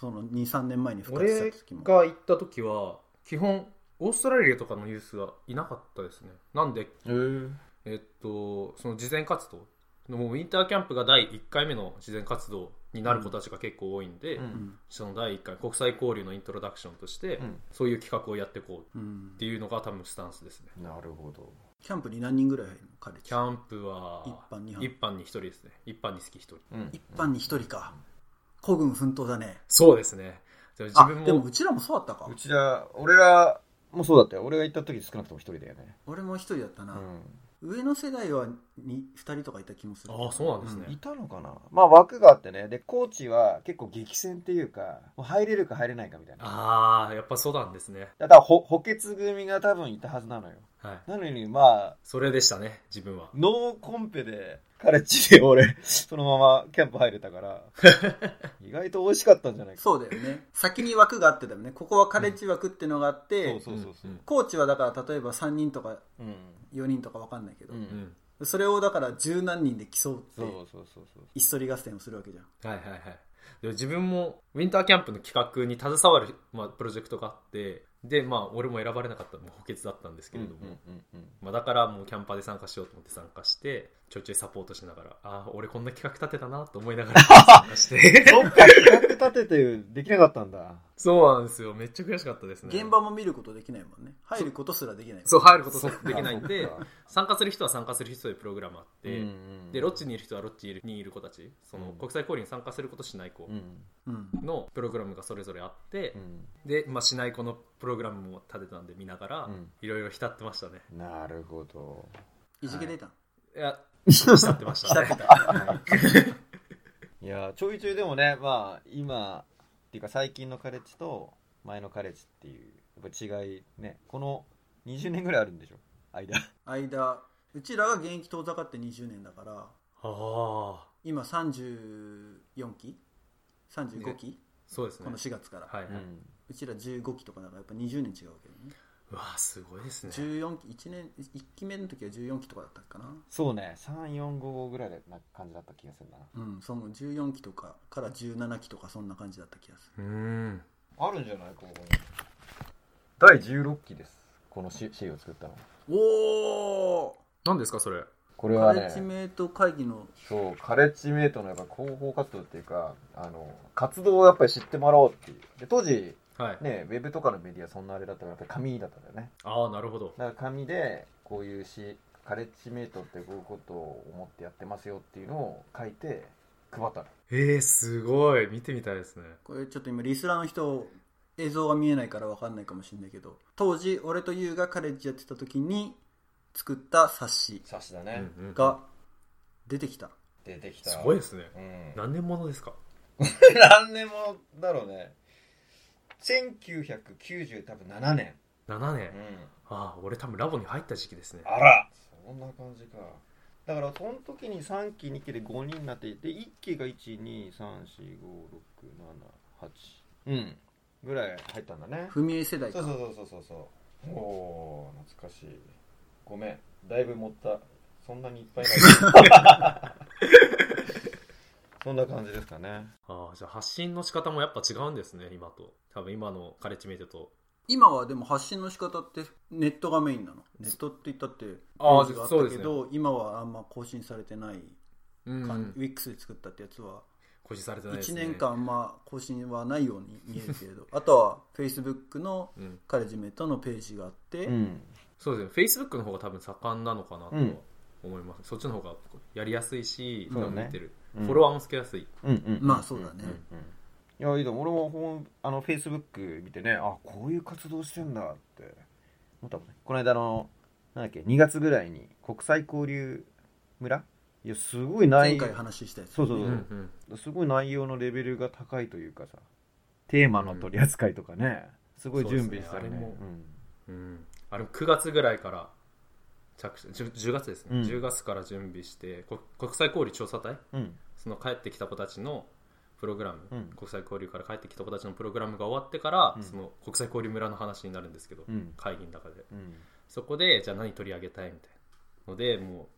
その23年前に復活俺した時も。が行った時は基本オーストラリアとかのユースはいなかったですね。なんでへええっとその事前活動もうウィンターキャンプが第1回目の事前活動になる子たちが結構多いんで、うん。うんその第1回国際交流のイントロダクションとして、うん。そういう企画をやっていこううんっていうのが多分スタンスですね。なるほどキャンプに何人ぐらい入るの？カレッジキャンプは一般二班一般に1人ですね。一般につき1人。うん。一般に1人か。孤軍奮闘だね。そうですね。でも自あ分もでもうちらもそうだったか。うちら俺らもそうだったよ。俺が行った時少なくとも一人だよね。俺も1人だったな、うん上の世代は 2, 人とかいた気もする。ああそうなんですね、いたのかな？まあ枠があってね。でコーチは結構激戦っていうかもう入れるか入れないかみたいな。ああやっぱそうなんですね。だからほ補欠組が多分いたはずなのよ。はい。なのにまあそれでしたね自分は。ノーコンペでカレッジで俺そのままキャンプ入れたから 意外と美味しかったんじゃないか。そうだよね。先に枠があってたよね。ここはカレッジ枠っていうのがあって、そうそうそうそう。うん。コーチはだから例えば3人とかうん。4人とか分かんないけど、うんうんそれをだから十何人で競ってそうそうそうそう。一人合戦をするわけじゃん。はいはいはい。で自分もウィンターキャンプの企画に携わる、まあ、プロジェクトがあってでまあ俺も選ばれなかったもう補欠だったんですけれども、まあ、だからもうキャンパーで参加しようと思って参加してちょいちょいサポートしながらああ俺こんな企画立てたなと思いながら参加して。そっか立ててできなかったんだ。そうなんですよ。めっちゃ悔しかったですね。現場も見ることできないもんね。入ることすらできないもんそう入ることそっかできないんで参加する人は参加する人でプログラムあって、うんでロッチにいる人はロッチにいる子たちそのうん。国際交流に参加することしない子うんうん。のプログラムがそれぞれあって、うん。で、まあ、しない子のプログラムも立てたんで見ながら、うん。いろいろ浸ってましたね。なるほど。いじけ出たん、いや浸ってましたね。浸ってた。はいいやちょいちょいでもねまあ今っていうか最近のカレッジと前のカレッジっていうやっぱ違いね。この20年ぐらいあるんでしょ？間。間。うちらが現役遠ざかって20年だからああ。今34期？35期、そうですね。この4月から、はいはい、うん。うちら15期とかだからやっぱ20年違うわけどねうわーすごいですね。14期1年1期目の時は14期とかだったかな？そうね3455ぐらいな感じだった気がするな。うんその14期とかから17期とかそんな感じだった気がする。うーん。あるんじゃないここに。第16期です。このシシールを作ったのおお何ですかそれ？これはねカレッジメイト会議の。そうカレッジメイトのやっぱ広報活動っていうかあの活動をやっぱり知ってもらおうっていう。で当時はい。ねウェブとかのメディアそんなあれだったからやっぱり紙だったんだよね。ああなるほど。だから紙でこういうしカレッジメイトってこういうことを思ってやってますよっていうのを書いて配ったの。えー、すごい。見てみたいですね。これちょっと今リスナーの人映像が見えないから分かんないかもしれないけど当時俺とユウがカレッジやってた時に作った冊子。冊子だうんうん。が出てきた、出てきた。すごいですね。うん。何年ものですか？何年もだろうね1990多分7年。7年。うん。ああ俺多分ラボに入った時期ですね。あら。そんな感じか。だからその時に3期2期で5人になっていて1期が1234567うん。ぐらい入ったんだね。踏み絵世代か。そうそうそうそうそう。そうおおー懐かしい。ごめん。だいぶ持った。そんなにいっぱいない。そんな感じですかね。ああじゃあ発信の仕方もやっぱ違うんですね今と多分今のカレッジメイトと。今はでも発信の仕方ってネットがメインなの？ネットって言ったってあーページがあっそうですね。たけど、今はあんま更新されてないうん。感じ、WIX で作ったってやつは。更新されてないです1ね年間あんま更新はないように見えるけれど。あとは Facebook のうん。カレッジメイトのページがあって、うん。そうですね。Facebook の方が多分盛んなのかなと思います、そっちの方がやりやすいし、ね。見てる、うん。フォロワーもつけやすい。うんうんまあそうだねいやいいと思う。俺もほんあのフェイスブック見てねあこういう活動してんだって。思ったもんね。この間のなんだっけ2月ぐらいに国際交流村？いやすごい内前回話したやつそうそうそう、うんうん。すごい内容のレベルが高いというかさテーマの取り扱いとかね、すごい準備してたよね。そうですね。あれも。うん。うん、あれも9月ぐらいから着手 10, 10月ですね、うん。10月から準備してこ国際交流調査隊？うん。その帰ってきた子たちのプログラム、うん。国際交流から帰ってきた子たちのプログラムが終わってから、うん。その国際交流村の話になるんですけど、うん。会議の中で。うん。そこでじゃあ何取り上げたいみたいな。のでも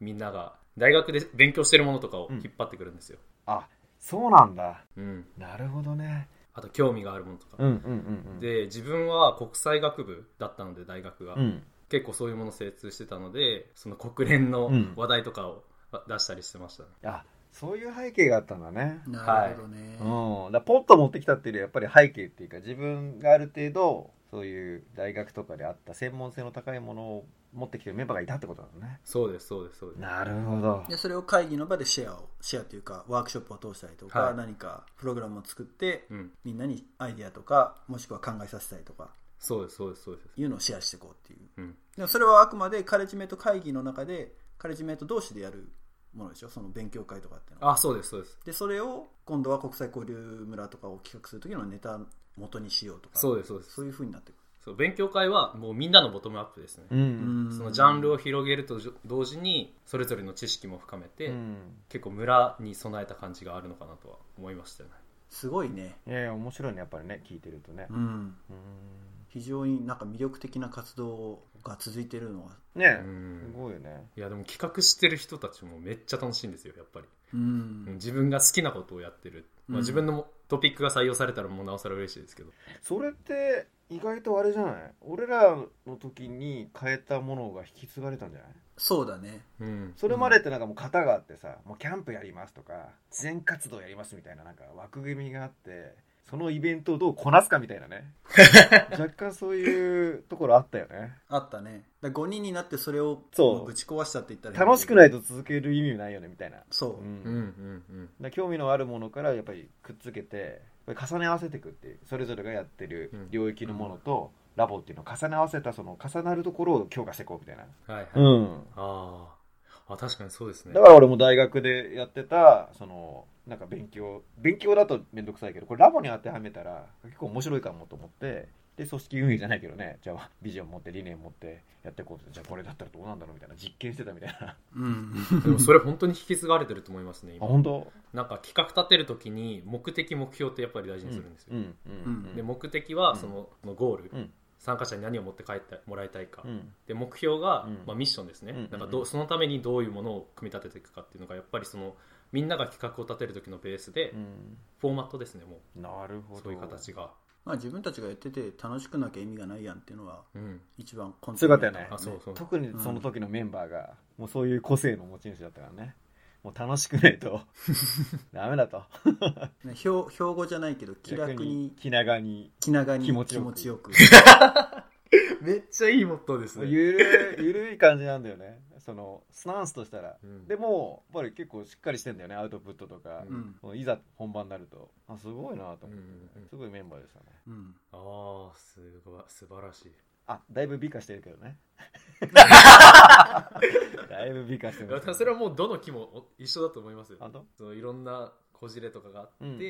うみんなが大学で勉強してるものとかを引っ張ってくるんですよ、あそうなんだ。うん。なるほどね。あと興味があるものとか、うんうんうんうん。で自分は国際学部だったので大学が、うん。結構そういうもの精通してたのでその国連のうん。話題とかを出したりしてましたね、あそういう背景があったんだね。なるほどね、うん、だポッと持ってきたっていうよりはやっぱり背景っていうか自分がある程度そういう大学とかであった専門性の高いものを持ってきてるメンバーがいたってことなのね。そうですそうですそうです。なるほど。でそれを会議の場でシェアをシェアというかワークショップを通したりとか、はい。何かプログラムを作って、うん。みんなにアイデアとかもしくは考えさせたりとかそうですそうですそうです。いうのをシェアしていこうっていう。うん。でもそれはあくまでカレッジメイト会議の中でカレッジメイト同士でやるものでしょ？その勉強会とかっていうのは。あそうですそうです。でそれを今度は国際交流村とかを企画する時のネタ元にしようとか。そうですそうです。そういうふうになってくそう勉強会はもうみんなのボトムアップですね、うん。るうんそのジャンルを広げると同時にそれぞれの知識も深めて、うん。結構村に備えた感じがあるのかなとは思いましたよね。すごいね。いやいや面白いねやっぱりね聞いてるとね。うん。うん非常になんか魅力的な活動が続いてるのは。ね。うん。すごいよね。いやでも企画してる人たちもめっちゃ楽しいんですよやっぱり、ううん。ん自分が好きなことをやってる、まあ、うん。自分のトピックが採用されたらもうなおさら嬉しいですけど。それって意外とあれじゃない？俺らの時に変えたものが引き継がれたんじゃない？そうだね。うん。それまでってなんかもう型があってさもうキャンプやりますとか全活動やりますみたいななんか枠組みがあってそのイベントをどうこなすかみたいなね。若干そういうところあったよね。あったね。だ5人になってそれをそう。もぶち壊したって言ったら楽しくないいと続ける意味ないよねみたいな、そう、うん。うんうんうん。興味のあるものからやっぱりくっつけて重ね合わせていくっていうそれぞれがやってるうん。領域のものと、ラボっていうのを重ね合わせたその重なるところを強化していこうみたいな、はいはい、ん、あーあ確かにそうですね。だから俺も大学でやってたそのなんか勉強勉強だと面倒くさいけどこれラボに当てはめたら結構面白いかもと思ってで組織運営じゃないけどねじゃあビジョン持って理念持ってやっていこうってじゃあこれだったらどうなんだろうみたいな実験してたみたいな。あうん。でもそれ本当に引き継がれてると思いますね今。本当？なんか企画立てるときに目的目標ってやっぱり大事にするんですよ、うんうんうん。で目的はその,、のゴール、うん参加者に何を持って帰ってもらいたいか、うん。で目標が、うん。まあ、ミッションですね、うんなんかどうそのためにどういうものを組み立てていくかっていうのがやっぱりそのみんなが企画を立てる時のベースで、うん。フォーマットですねもなるほど。うそういう形が。まあ自分たちがやってて楽しくなきゃ意味がないやんっていうのがうん。一番根そういうことよね。あそうそう。特にその時のメンバーが、もうそういう個性の持ち主だったからねもう楽しくないと。ダメだと。ね標標語じゃないけど気楽に気長に気長に気持ちよく。気持ちよく。めっちゃいいモットーですね。ゆるゆるい感じなんだよね。そのスタンスとしたら、うん。でもやっぱり結構しっかりしてんだよね。アウトプットとか、うん。いざ本番になると。あすごいなと思って、うんうんうん。すごいメンバーでしたね。うん。ああすごい素晴らしいあだいぶ美化してるけどね。だいぶ美化していやます、それはもうどの木もお一緒だと思いますよ。そのいろんなこじれとかがあって、うんうん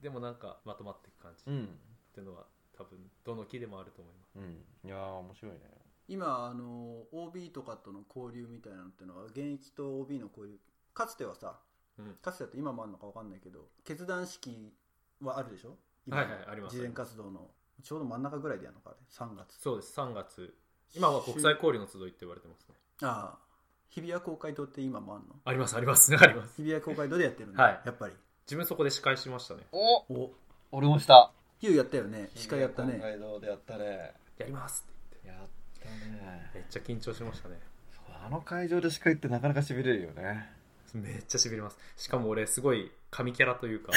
でもなんかまとまっていく感じ、うん。うんっていうのは多分どの木でもあると思います。うん。いやー面白いね。今あの OB とかとの交流みたいなのっていうのは現役と OB の交流。かつてはさ、うん。かつてだと今もあるのか分かんないけど決断式はあるでしょ？今はいはいあります。事前活動のちょうど真ん中ぐらいでやるのかあれ？3月。そうです3月。今は国際交流の集いって言われてますね。ああ日比谷公会堂って今もあるの？ありますあります。あります。日比谷公会堂でやってるんだ、はい。やっぱり。自分そこで司会しましたね。おお。俺もした。ヒューやったよね？司会やったね。北海道でやったね。やりますってやったね。めっちゃ緊張しましたね。あの会場で司会ってなかなかしびれるよね。めっちゃしびれます。しかも俺すごい神キャラというか。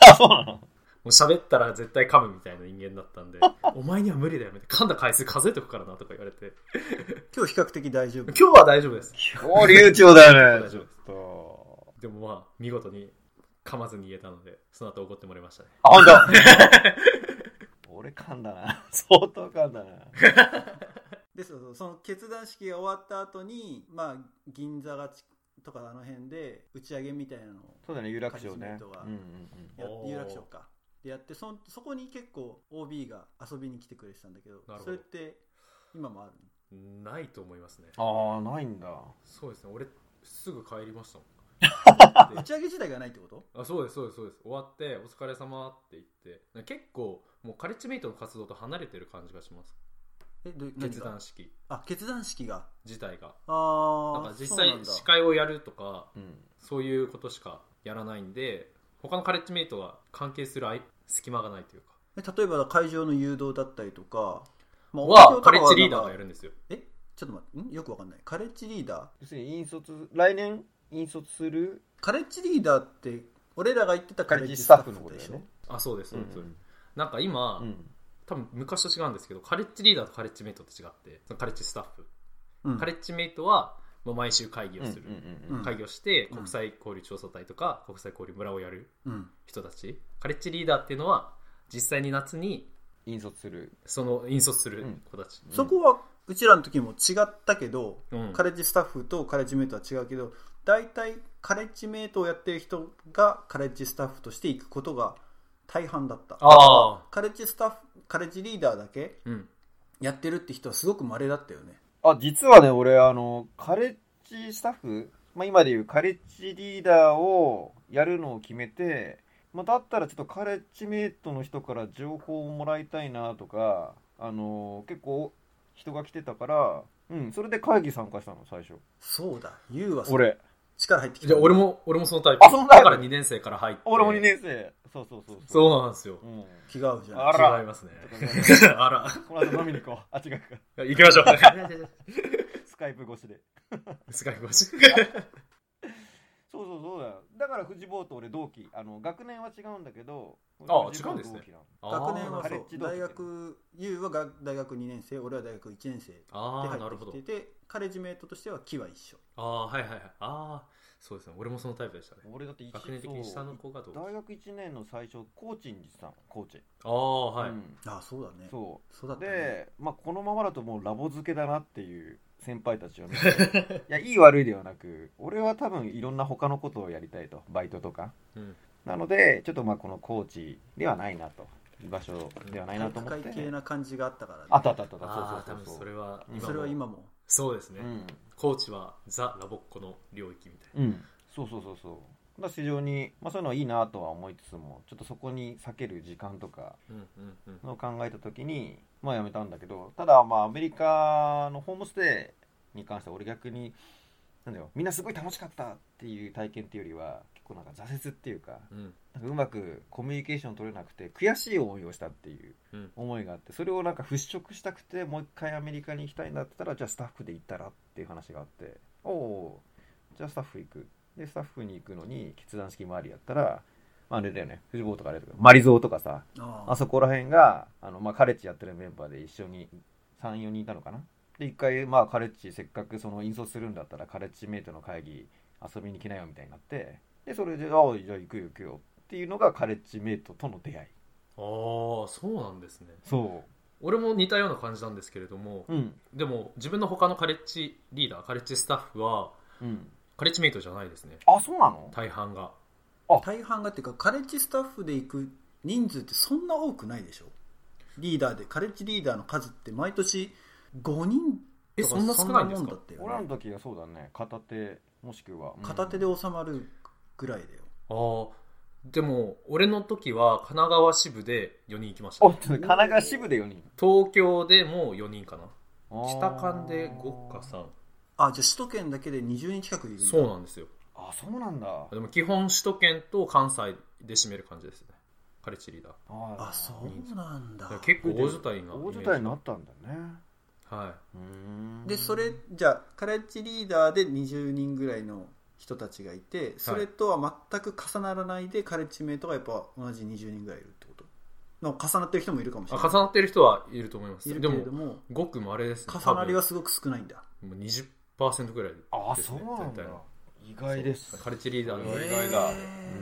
あそうなの？もう喋ったら絶対噛むみたいな人間だったんでお前には無理だよみたいな。噛んだ回数数えとくからなとか言われて。今日比較的大丈夫。今日は大丈夫です。超流暢だよね。大丈夫ですでもまあ見事に噛まずに言えたのでその後怒ってもらいましたね。あ本当？俺噛んだな。相当噛んだな。でそうそうその決断式が終わった後にまあ銀座がちとかあの辺で打ち上げみたいなのをそうだね有楽町ね。うんうん。やおー。有楽町かでやってそそこに結構 OB が遊びに来てくれてたんだけどなるほど。それって今もあるないと思いますね。うんああないんだ。そうですね。俺すぐ帰りましたもん。打ち上げ自体がないってこと？あそうですそうですそうです。終わってお疲れ様って言って結構もうカレッジメイトの活動と離れてる感じがします。えど何決が断式。あ決断式が？自体が。ああなんか実際司会をやるとかうん。そういうことしかやらないんで他のカレッジメイトが関係するあい隙間がないというか。例えば会場の誘導だったりとか、まあはカレッジリーダーがやるるんですよ。え？ちょっと待ってん？よくわかんない。カレッジリーダー。要するに引率来年引率するカレッジリーダーって俺らが言ってたカカレッジスタッフのこととでしょ？あそうですそうです、うんなんか今、うん。多分昔と違うんですけどカレッジリーダーとカレッジメイトって違ってカレッジスタッフ、うん。カレッジメイトはもう毎週会議をする、うんうん会議をしてうん。国際交流調査隊とか国際交流村をやるうん。人たち。カレッジリーダーっていうのは実際に夏に引率する。その引率する子たち、そこはうちらの時も違ったけど、うん。カレッジスタッフとカレッジメイトは違うけど大体カレッジメイトをやってる人がカレッジスタッフとして行くことが大半だった。ああカレッジスタッフカレッジリーダーだけうん。やってるって人はすごく稀だったよねあ実はね俺あのカレッジスタッフ、まあ、今でいうカレッジリーダーをやるのを決めて、まあ、だったらちょっとカレッジメイトの人から情報をもらいたいなとかあの結構人が来てたからうんそれで会議参加したの最初。そうだユウは俺力入ってきた。じゃあ俺も俺もそのタイプ。あそのタイプ。だから2年生から入って。俺も2年生。そうそうそうそう。なんですよ。うん、気が合うじゃん。あら。違いますね。あら。この後飲みに行こう。あ違う。か行きましょう。スカイプ越しで。スカイプ越し そうだよ。だから藤坊と俺同期。あの学年は違うんだけどあ違うんですね。学年はそう。大学ユウはが大学2年生俺は大学1年生でああなるほど。入ってきててカレッジメイトとしては木は一緒。ああはいはいはい。ああそうですね。俺もそのタイプでしたね。俺だって一学年的に下の子がどう大学1年の最初コーチに行ってたのコーチ。ああはい、うん。あそうだね。そそう。だったね。で、まあ、このままだともうラボ漬けだなっていう先輩たちを見て。いやいい悪いではなく俺は多分いろんな他のことをやりたいと。バイトとか。うん。なのでちょっとまあこのコーチではないなと。居場所ではないなと思って。体育会系な感じがあったからねあったあった。あったそうそうそう。それはうんそれは今も。そうですね、うん。コーチはザ・ラボっ子の領域みたいうん、そうそうそうそうだ非常に、まあ、そういうのはいいなとは思いつつもちょっとそこに避ける時間とかのを考えた時にまあやめたんだけどただまあアメリカのホームステイに関しては俺逆になんだよみんなすごい楽しかったっていう体験っていうよりは結構なんか挫折っていうかうん。なんかうまくコミュニケーション取れなくて悔しい思いをしたっていううん。思いがあってそれをなんか払拭したくてもう一回アメリカに行きたいんだったらじゃあスタッフで行ったらっていう話があっておおじゃあスタッフ行くでスタッフに行くのに決断式周りやったら、まあ、あれだよね。藤坊とかあれだけどマリゾーとかさああそこら辺があの、まあ、カレッジやってるメンバーで一緒に34人いたのかな。で一回まあカレッジせっかくその引率するんだったらカレッジメイトの会議遊びに来なよみたいになってでそれで「ああじゃあ行くよ行くよ」っていうのがカレッジメイトとの出会い。ああそうなんですね。そ俺も似たような感じなんですけれどもううん。でも自分の他のカレッジリーダーカレッジスタッフはうんカレッジメイトじゃないですね。あそうなの？大半が。大半がっていうかカレッジスタッフで行く人数ってそんな多くないでしょ？リーダーでカレッジリーダーの数って毎年5人えそんな少ないんですか？そもんだったよね。俺らの時はそうだね。片手もしくは、うん。片手で収まるぐらいだよ。ああでも俺の時は神奈川支部で4人行きました、おっと神奈川支部で4人。東京でも4人かな。北間で5か3あじゃあ首都圏だけで20人近くいるんだ。そうなんですよ。あそうなんだ。でも基本首都圏と関西で占める感じですね。カレッジリーダーああそうなんだ。結構大所帯な大所帯になったんだね。はうーん。でそれじゃあカレッジリーダーで20人ぐらいの人たちがいてそれとは全く重ならないでカレッジメイトがやっぱ同じ20人ぐらいいるってこと？なんか重なってる人もいるかもしれない。あ重なってる人はいると思います。いるでもけれどもごくまれですね重なりはすごく少ないんだ。もう20%ぐらいです、ね、あそうなんだ。意外です。カレッジリーダーの意外だうー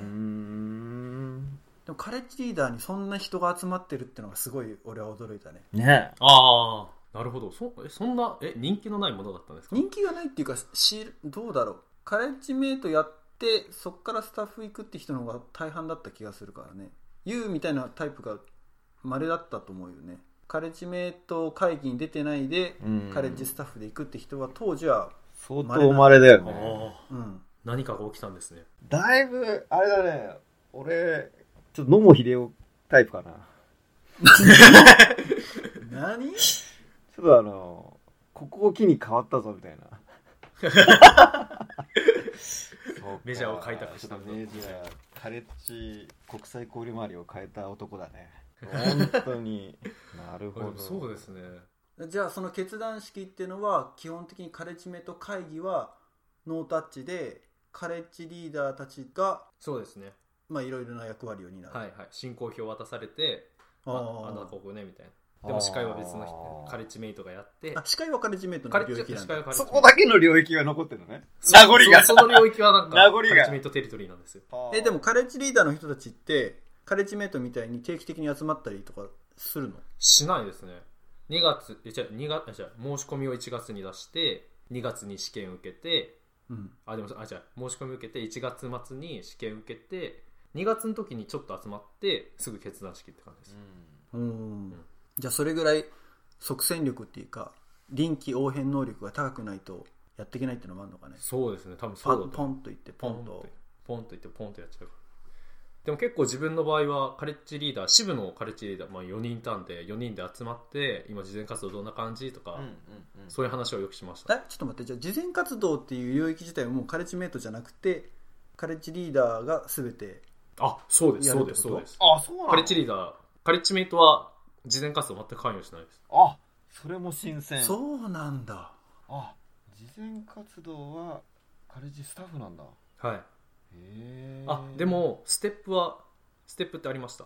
ん。でもカレッジリーダーにそんな人が集まってるってのがすごい俺は驚いたね。ね。ああなるほど。そえそんなえ人気のないものだったんですか？人気がないっていうかしどうだろう。カレッジメイトやってそっからスタッフ行くって人の方が大半だった気がするからね。YOU みたいなタイプが稀だったと思うよねカレッジメイト会議に出てないでうん。カレッジスタッフで行くって人は当時は相当稀だよあね。あうん。何かが起きたんですね。だいぶあれだね。俺ちょっと野茂英雄タイプかな。何？ちょっとあのここを機に変わったぞみたいな。メジャーを開拓したメジャーカレッジ国際交流周りを変えた男だね。本当に。なるほど。そうですね。じゃあその決断式っていうのは基本的にカレッジメイト会議はノータッチでカレッジリーダーたちがそうですね。まあいろいろな役割を担う、はいはい。進行表渡されてまあー。あ、あなたここねみたいな。でも司会は別の人。カレッジメイトがやって。あ司会はカレッジメイトカレッジの領域なんだ。司会はカレッジそこだけの領域が残ってるのね。そ名残が。そその領域はなんか名残が。カレッジメイトテリトリーなんですよ。えでもカレッジリーダーの人たちってカレッジメイトみたいに定期的に集まったりとかするの？しないですね。2月えじゃあ2月じゃあ申し込みを1月に出して2月に試験受けてうん。あでもあじゃあ申し込み受けて1月末に試験受けて2月の時にちょっと集まってすぐ決断式って感じです、うん。じゃあそれぐらい即戦力っていうか臨機応変能力が高くないとやっていけないっていうのもあるのかね。そうですね。多分パそうだポンと言ってポンと。ポンとポンといってポンとやっちゃうでも結構自分の場合はカレッジリーダー支部のカレッジリーダー、まあ、4人いたんで4人で集まって今事前活動どんな感じとか、うんうんうん。そういう話をよくしました。えちょっと待ってじゃあ事前活動っていう領域自体はもうカレッジメイトじゃなくてカレッジリーダーが全てあそうですそうですそうです。あそうなのカレッジリーダーカレッジメイトは事前活動全く関与しないです。あそれも新鮮。そうなんだ。あ事前活動はカレッジスタッフなんだ。はいあでもステップはステップってありました？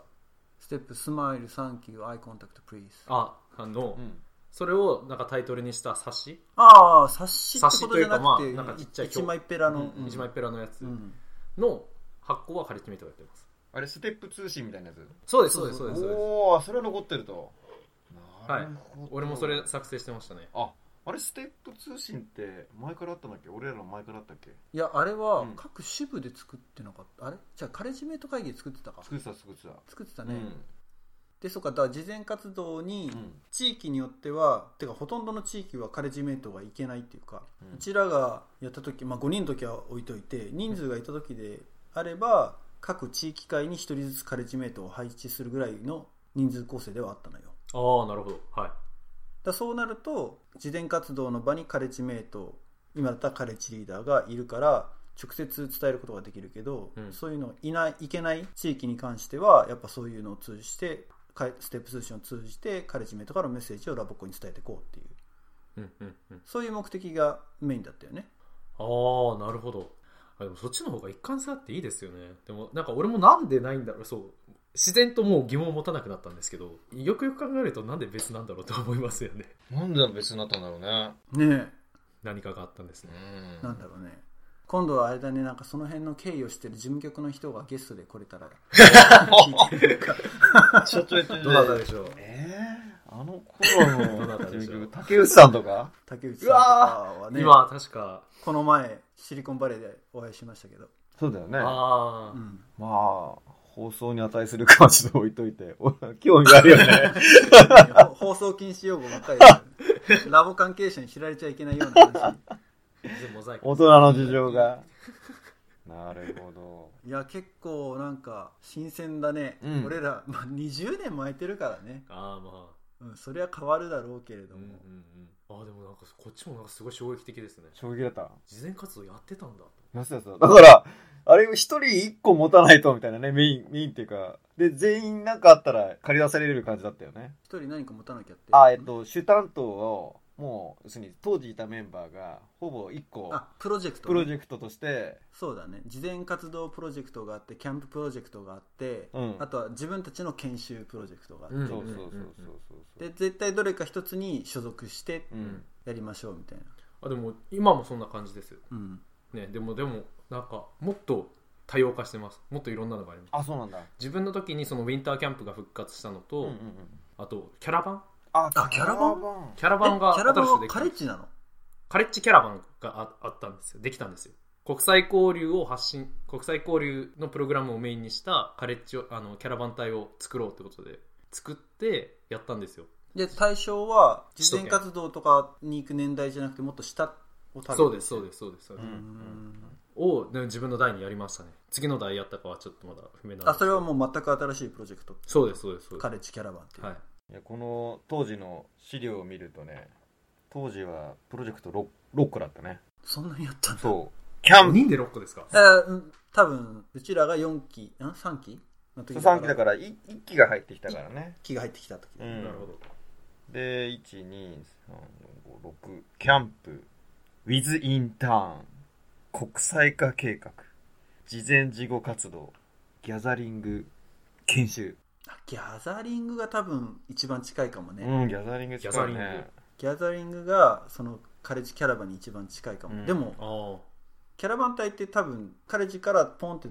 ステップ smile thank you eye contact please。ああの、うん。それをなんかタイトルにした冊子、ああ冊子ってことじゃなくて、冊子というかまあなんかちっちゃい一枚ペラの、うん一枚ペラのやつ。うん。の発行はカレッジメイトがやってます。あれステップ通信みたいなやつ？そうですそうですそうですそうです。おおそれは残ってると。なるほど。俺もそれ作成してましたね。ああれステップ通信って前からあったんだっけ？俺らの前からあったっけ？いやあれはうん。各支部で作ってなかった。あれ？じゃあカレッジメイト会議で作ってたか。作ってた作ってた。作ってたね、うん。でそうかだから事前活動にうん。地域によっては、てかほとんどの地域はカレッジメイトが行けないっていうか、ううんちらがやった時、まあ、5人の時は置いといて人数がいた時であれば各地域会に1人ずつカレッジメイトを配置するぐらいの人数構成ではあったのよ。ああなるほど。はいだそうなると事前活動の場にカレッジメイト今だったらカレッジリーダーがいるから直接伝えることができるけど、うん。そういうのいないいけない地域に関してはやっぱそういうのを通じてかステップ通信を通じてカレッジメイトからのメッセージをラボっ子に伝えていこうっていう。うんうんうん。そういう目的がメインだったよね。ああなるほど。あでもそっちの方が一貫性あっていいですよね。でもなんか俺もなんでないんだろう。そう自然ともう疑問を持たなくなったんですけどよくよく考えるとなんで別なんだろうと思いますよね。なんで別になったんだろうね。ね何かがあったんですね。えなんだろうね。今度はあれだね。なんかその辺の経緯をしてる事務局の人がゲストで来れたら。ちょっとっどうだったでしょう？えー、あの頃どうだのったでしょう？竹内さんとか？竹内さんとかはね今確か。この前シリコンバレーでお会いしましたけど、そうだよね。ああ、うん、まあ放送に値するかはちょっと置いといてお 興味あるよね。ほ 放送禁止用語ばっかりで ラボ関係者に知られちゃいけないような話大人の事情が。なるほど。いや結構なんか新鮮だね、うん。俺ら、まあ、20年も空いてるからね、ああまあ。うん、それは変わるだろうけれども、うんうんうん。ああでもなんかこっちもなんかすごい衝撃的ですね。衝撃だった。慈善活動やってたんだ。やってたやつだだからあれ一人一個持たないとみたいなねメインメインっていうか。で全員なんかあったら借り出される感じだったよね。一人何か持たなきゃって。あえっと主担当をもう要するに当時いたメンバーがほぼ一個あプロジェクトね、プロジェクトとして。そうだね。事前活動プロジェクトがあってキャンププロジェクトがあって、うん。あとは自分たちの研修プロジェクトがあって、うん。そうそうそうそうそう。で絶対どれか一つに所属してうん。やりましょうみたいな、あでも今もそんな感じですよ。うん、ねでもでもなんかもっと多様化してます。もっといろんなのがあります。あそうなんだ。自分の時にそのウィンターキャンプが復活したのと、うんうんうん。あとキャラバン。ああキャラバン？キャラバンがカレッジなの？カレッジキャラバンがああったんですよ。できたんですよ。国際交流を発信国際交流のプログラムをメインにしたカレッジをあのキャラバン隊を作ろうってことで作ってやったんですよ。で対象は首都圏。事前活動とかに行く年代じゃなくてもっと下をターゲットそうですそうですそうですそうです、うんをね自分の代にやりましたね。次の代やったかはちょっとまだ不明なんですけど。あそれはもう全く新しいプロジェクト。そうですそうですそうです。カレッジキャラバンっていう、はい。いやこの当時の資料を見るとね当時はプロジェクト 6, 6個だったね。そんなにやったんだ。そう。キャ5ン人で6個ですか？えーうん多分うちらが4期ん？3期の時プ3期だから1期が入ってきたからね。期が入ってきた時、うん。なるほど。で12345キャンプウィズインターン国際化計画。事前事後活動。ギャザリング。研修。あギャザリングが多分一番近いかもね、うんギャザリング近いギャザリンねギャザリングがそのカレッジキャラバンに一番近いかも、うん。でもあキャラバン隊って多分カレッジからポンって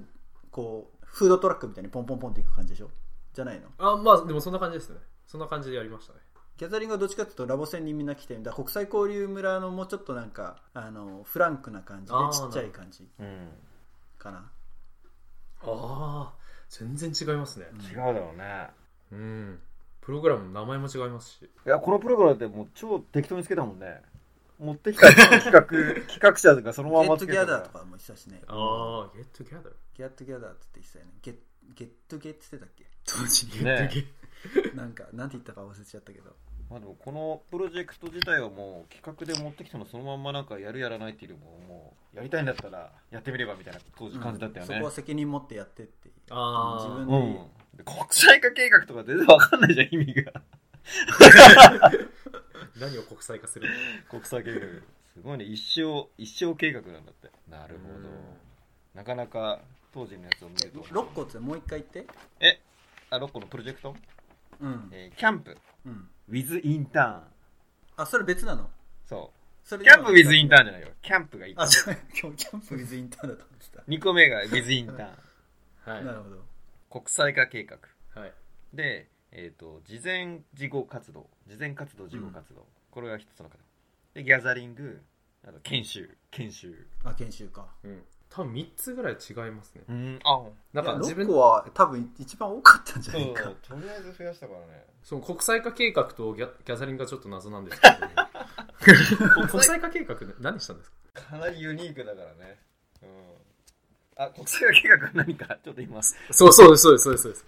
こうフードトラックみたいにポンポンポンっていく感じでしょ？じゃないの？ああまあでもそんな感じですね。そんな感じでやりましたねギャザリングはどっちかっていうとラボ戦にみんな来てだから国際交流村のもうちょっとなんかあのフランクな感じであーちっちゃい感じうんかな。ああ全然違いますね。違うだろうね。うん。プログラムの名前も違いますし。いやこのプログラムってもう超適当につけたもんね持ってきた企画企画者がそのま get together とかも言ってたしね。ああ get together get together って言ってたよね。ゲッゲットゲって言ってたっけ？当時ねなんかなんて言ったか忘れちゃったけど。まあでもこのプロジェクト自体はもう企画で持ってきたのそのまんまなんかやるやらないっていうよりももうやりたいんだったらやってみればみたいな当時感じだったよね。そこは責任持ってやってって。いうああ自分うん。で国際化計画とか全然わかんないじゃん意味が 何を国際化するの？国際計画。すごいね。一生一生計画なんだって。なるほど。なかなか当時のやつを見ると。6個ってもう一回言って。えあ6個のプロジェクト、うん、えーキャンプ。うん、ウィズインターン。あそれ別なの？そう。それキャンプウィズインターンじゃないよ。キャンプが1個あじゃあ今日キャンプウィズインターンだと思って2個目がウィズインターン。はい。たなるほど。国際化計画。はい。で、えー、と事前事後活動事前活動事後活動、これが一つの方でギャザリングあと研修研修。あ研修か。うん。多分3つぐらい違いますね。うんあなんか自分6個は多分一番多かったんじゃないか。とりあえず増やしたからねその国際化計画とギャギャザリングがちょっと謎なんですけど国際化計画で何したんですかかなりユニークだからねうんあ国際化計画は何かちょっと言いますそうそうですそうですそうです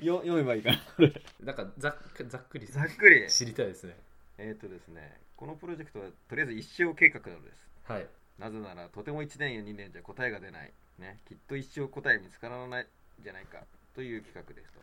よ読めばいいかななんかざっざっくりざっくり。知りたいですね。えっ、とですねこのプロジェクトはとりあえず一生計画なのです。はい。なぜならとても1年や2年じゃ答えが出ない、ね、きっと一生答え見つからないんじゃないかという企画ですと。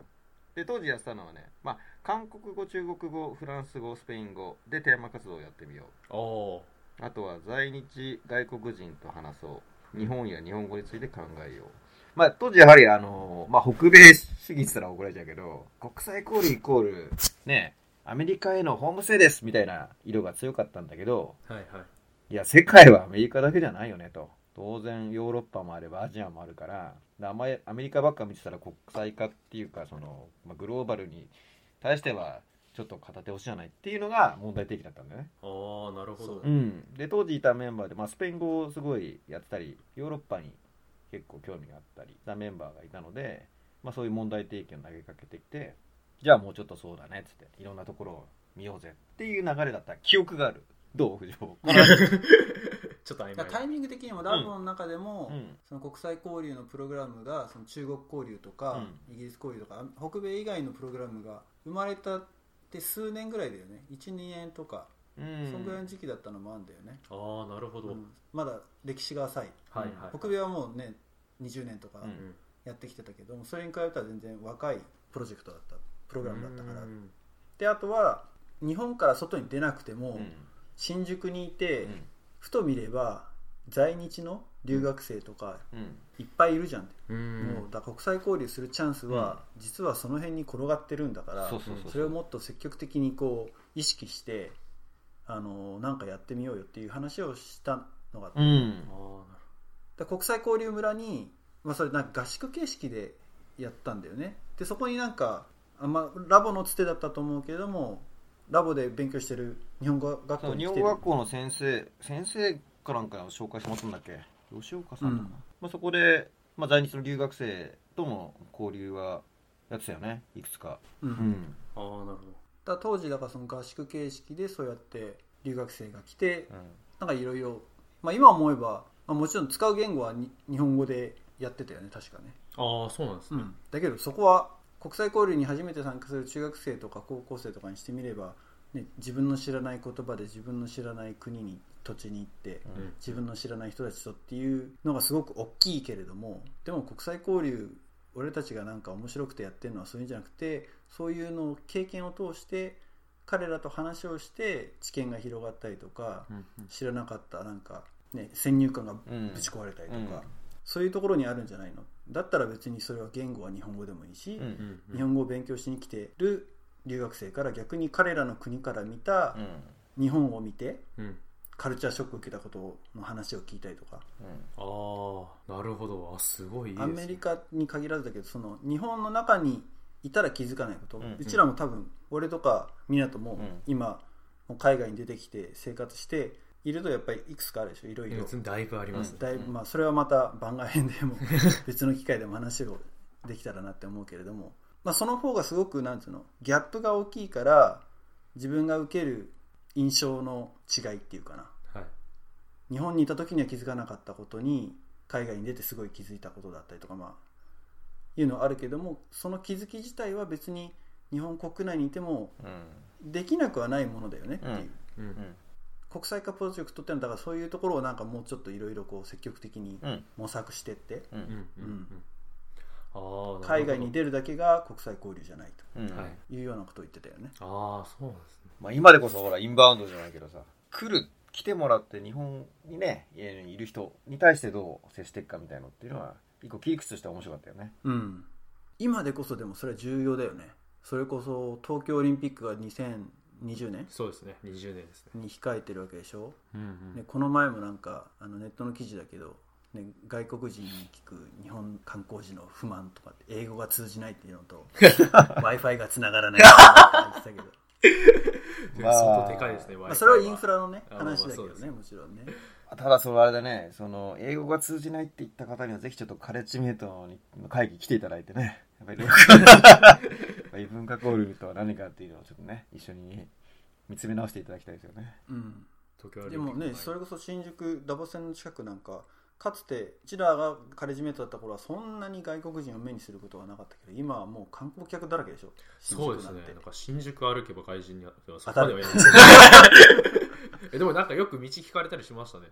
で当時やってたのはね、まあ、韓国語中国語フランス語スペイン語でテーマ活動をやってみよおおうあとは在日外国人と話そう。日本や日本語について考えようまあ、当時やはりあの、まあ、北米主義って言ったら怒られちゃうけど、国際交流イコール、ね、アメリカへのホームステイですみたいな色が強かったんだけど、はいはいいや、世界はアメリカだけじゃないよねと。当然ヨーロッパもあればアジアもあるから、であんまりアメリカばっか見てたら国際化っていうか、その、まあ、グローバルに対してはちょっと片手押しじゃないっていうのが問題提起だったんだよね。ああなるほどうん。で、当時いたメンバーで、まあ、スペイン語をすごいやってたり、ヨーロッパに結構興味があったりしたメンバーがいたので、まあ、そういう問題提起を投げかけてきて、じゃあもうちょっとそうだねっつって、いろんなところを見ようぜっていう流れだった。記憶がある。どう、藤尾。ちょっとタイミング的にもラボの中でも、うん。その国際交流のプログラムがその中国交流とか、イギリス交流とか北米以外のプログラムが生まれたって数年ぐらいだよね。12年とか、うん。そんぐらいの時期だったのもあるんだよね、ああなるほど、うん。まだ歴史が浅いはいはい。北米はもうね20年とかやってきてたけどもそれに比べたら全然若いプロジェクトだった。プログラムだったから。うんであとは日本から外に出なくても、うん新宿にいて、うん。ふと見れば在日の留学生とかうん。いっぱいいるじゃん、うん。もうだ国際交流するチャンスは、実はその辺に転がってるんだからそうそうそうそれをもっと積極的にこう意識してあのなんかやってみようよっていう話をしたのがあって、うんあで国際交流村に、まあ、それなんか合宿形式でやったんだよね。でそこになんかあんまラボのつてだったと思うけれどもラボで勉強してる日本語学校に来てる。本語学校の先生先生かなんかを紹介してもらったんだっけ？吉岡さんだな、うんまあ、そこで、まあ、在日の留学生とも交流はやってたよねいくつか。うん。うん。あああなるほど。だ当時だからその合宿形式でそうやって留学生が来てなんかいろいろまあ今思えば、まあ、もちろん使う言語はに日本語でやってたよね確かね、ああそうなんですね、だけどそこは国際交流に初めて参加する中学生とか高校生とかにしてみれば、ね、自分の知らない言葉で自分の知らない国に土地に行ってうん。自分の知らない人たちとっていうのがすごく大きいけれどもでも国際交流俺たちがなんか面白くてやってるのはそういうんじゃなくてそういうのを経験を通して彼らと話をして知見が広がったりとかうん。知らなかったなんか、ね、先入観がうん。ぶち壊れたりとうん。か、そういうところにあるんじゃないの？だったら別にそれは言語は日本語でもいいし、うんうん日本語を勉強しに来てる留学生から逆に彼らの国から見たうん。日本を見てうん。カルチャーショックを受けたことの話を聞いたりとか。ああなるほど。あすごいいいです、アね、メリカに限らずだけどその日本の中にいたら気づかないこと、ううん。ちらも多分俺とか湊もん。今もう海外に出てきて生活しているとやっぱりいくつかあるでしょ。いろいろ。だいぶありますね、だいぶまあ、それはまた番外編でも 別の機会でも話をできたらなって思うけれども、まあ、その方がすごくなんつうのギャップが大きいから自分が受ける印象の違いっていうかな。はい。日本にいた時には気づかなかったことに海外に出てすごい気づいたことだったりとかまあいうのはあるけどもその気づき自体は別に日本国内にいてもうん。できなくはないものだよねっていう、うん。うん国際化プロジェクトってのはだからそういうところをなんかもうちょっといろいろこう積極的にうん。模索してって、海外に出るだけが国際交流じゃないうん。はい。というようなことを言ってたよね。ああそうなんですね。まあ、今でこそほらインバウンドじゃないけどさ来る来てもらって日本にねいる人に対してどう接していくかみたいなのっていうのは一個切り口としては面白かったよね。うん。今でこそでもそれは重要だよね。それこそ東京オリンピックが2020年？そうですね。20年ですね。に控えてるわけでしょ、うんうん。ね、この前もなんかあのネットの記事だけど、ね、外国人に聞く日本観光時の不満とかって英語が通じないっていうのと w i f i がつながらないって言ってたけど、でも相当でかいですね、まあ、それはインフラのねあまあまあ話だけどねもちろんね。ただそのあれだねその英語が通じないって言った方にはぜひちょっとカレッジメイトの会議来ていただいてねやっぱり やっぱり文化交流とは何かっていうのをちょっとね一緒に見つめ直していただきたいですよね。うん。でもねそれこそ新宿ダボ線の近くなんかかつてうちらがカレッジメイトだった頃はそんなに外国人を目にすることはなかったけど今はもう観光客だらけでしょ。新そうですね。なんか新宿歩けば外人にはそこまではいない。で すえでもなんかよく道聞かれたりしましたね。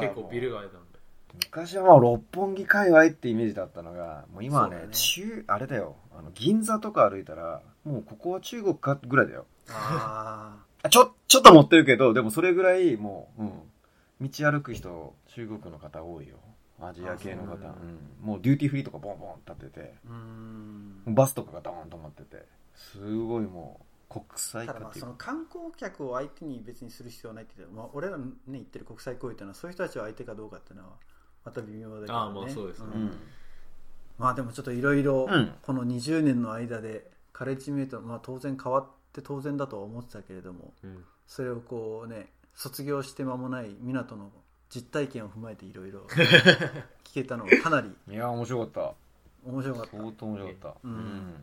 結構ビル街なんで昔はまあ六本木界隈ってイメージだったのがもう今はねね。中あれだよ。あの銀座とか歩いたらもうここは中国かぐらいだよ。あ あちょちょっと持ってるけどでもそれぐらいもう、うん、道歩く人中国の方多いよ。アジア系の方。うなんもうデューティーフリーとかボンボン立っててバスとかがドーンと止まってて。すごいもう国際た化っていうその観光客を相手に別にする必要はないってまあ、俺らね言ってる国際交流っていうのはそういう人たちを相手かどうかっていうのはまた微妙だけど、ね、ああまあそうですね。ん。うん。まあでもちょっといろいろうん。この20年の間でカレッジメイト、まあ、当然変わって当然だとは思ってたけれどもうん。それをこうね卒業して間もない湊の実体験を踏まえていろいろ聞けたのがかなりいや面白かった。面白かった。相当面白かった。うん。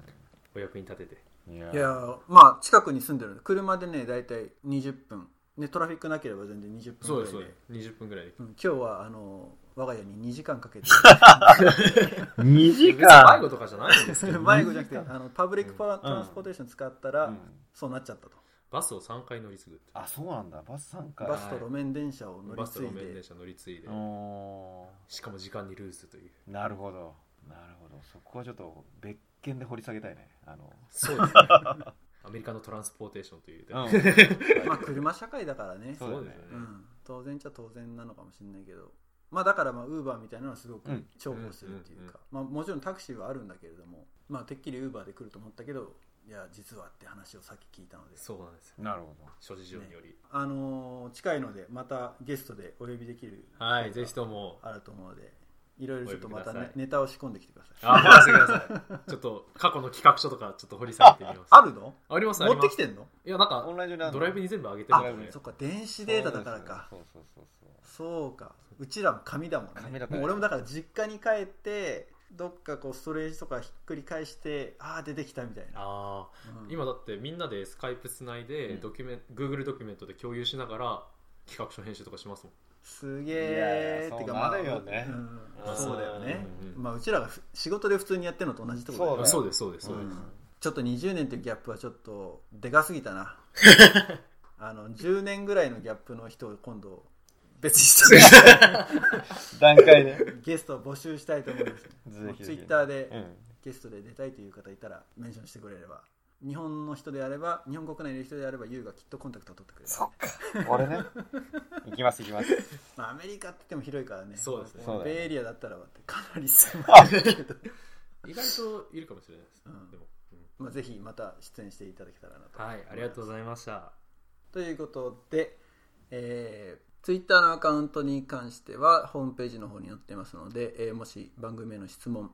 お役に立てて。うんいやいやまあ近くに住んでる車でね大体20分。ねトラフィックなければ全然20分そうぐらいで。ですそうです。20分ぐらいで。うん。今日はあの我が家に2時間かけて。2時別に迷子間とかじゃないんですけど。迷子じゃなくてあのパブリックパラトランスポーテーション使ったら、うん。そうなっちゃったと。バスを3回乗り継ぐってあそうなんだ。バス参加バスと路面電車を乗りバスと継いで路面電車乗り継いで。おしかも時間にルーズという。ーなるほど。なるほど。そこはちょっと別件で掘り下げたいね。あの。そうですね。アメリカのトランスポーテーションという、うん。まあ車社会だからね。そうですよね、うん、当然っちゃ当然なのかもしれないけどまあだからまあウーバーみたいなのはすごくうん。重宝するっていうか、まあ、もちろんタクシーはあるんだけれどもまあてっきりウーバーで来ると思ったけどいや実はって話をさっき聞いたので。そうなんですよ。なるほど。諸事情により、あのー近いのでまたゲストでお呼びできるはいぜひとも。あると思うのでいろいろちょっとまた、ねネタを仕込んできてください。あ任せてください。ちょっと過去の企画書とかちょっと掘り下げてみます。あるの？ありますあります。持ってきてんの？いやなんかオンライン上にドライブに全部上げてるあそっか電子データだからか。そうそうそうそう。そうかうちらも紙だもんね。紙だからもう俺もだから実家に帰ってどっかこうストレージとかひっくり返してああ出てきたみたいな、ああうん。今だってみんなでスカイプつないでうん。ドキュメン、Google ドキュメントで共有しながら企画書編集とかしますもん。すげいやえいやてかまあそうなるよね。うん。そうだよね。うんうんまあうちらがふ仕事で普通にやってるのと同じところだよね。そうですそうですそうです、うん。ちょっと20年というギャップはちょっとでかすぎたな。あの10年ぐらいのギャップの人を今度別にして段階で。ゲストを募集したいと思うんです。よぜひぜひ。ツイッターでうん。ゲストで出たいという方いたらメンションしてくれれば。日本の人であれば日本国内にいる人であれば YOU がきっとコンタクトを取ってくれる。そっか。俺ね。行きます行きます。まあ、アメリカって言っても広いからね。そうですね。ベイエリアだったらかなり狭いけど、意外といるかもしれないです、うん。でも、うん。まあ、ぜひまた出演していただけたらなと。はいありがとうございました。ということで、えー、Twitter のアカウントに関してはホームページの方に載ってますので、えーもし番組への質問、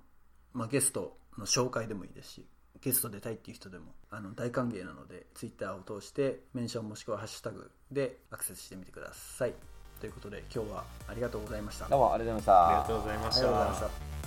まあ、ゲストの紹介でもいいですしゲスト出たいっていう人でもあの大歓迎なので Twitter を通してメンションもしくはハッシュタグでアクセスしてみてください。ということで今日はありがとうございました。どうもありがとうございました。ありがとうございました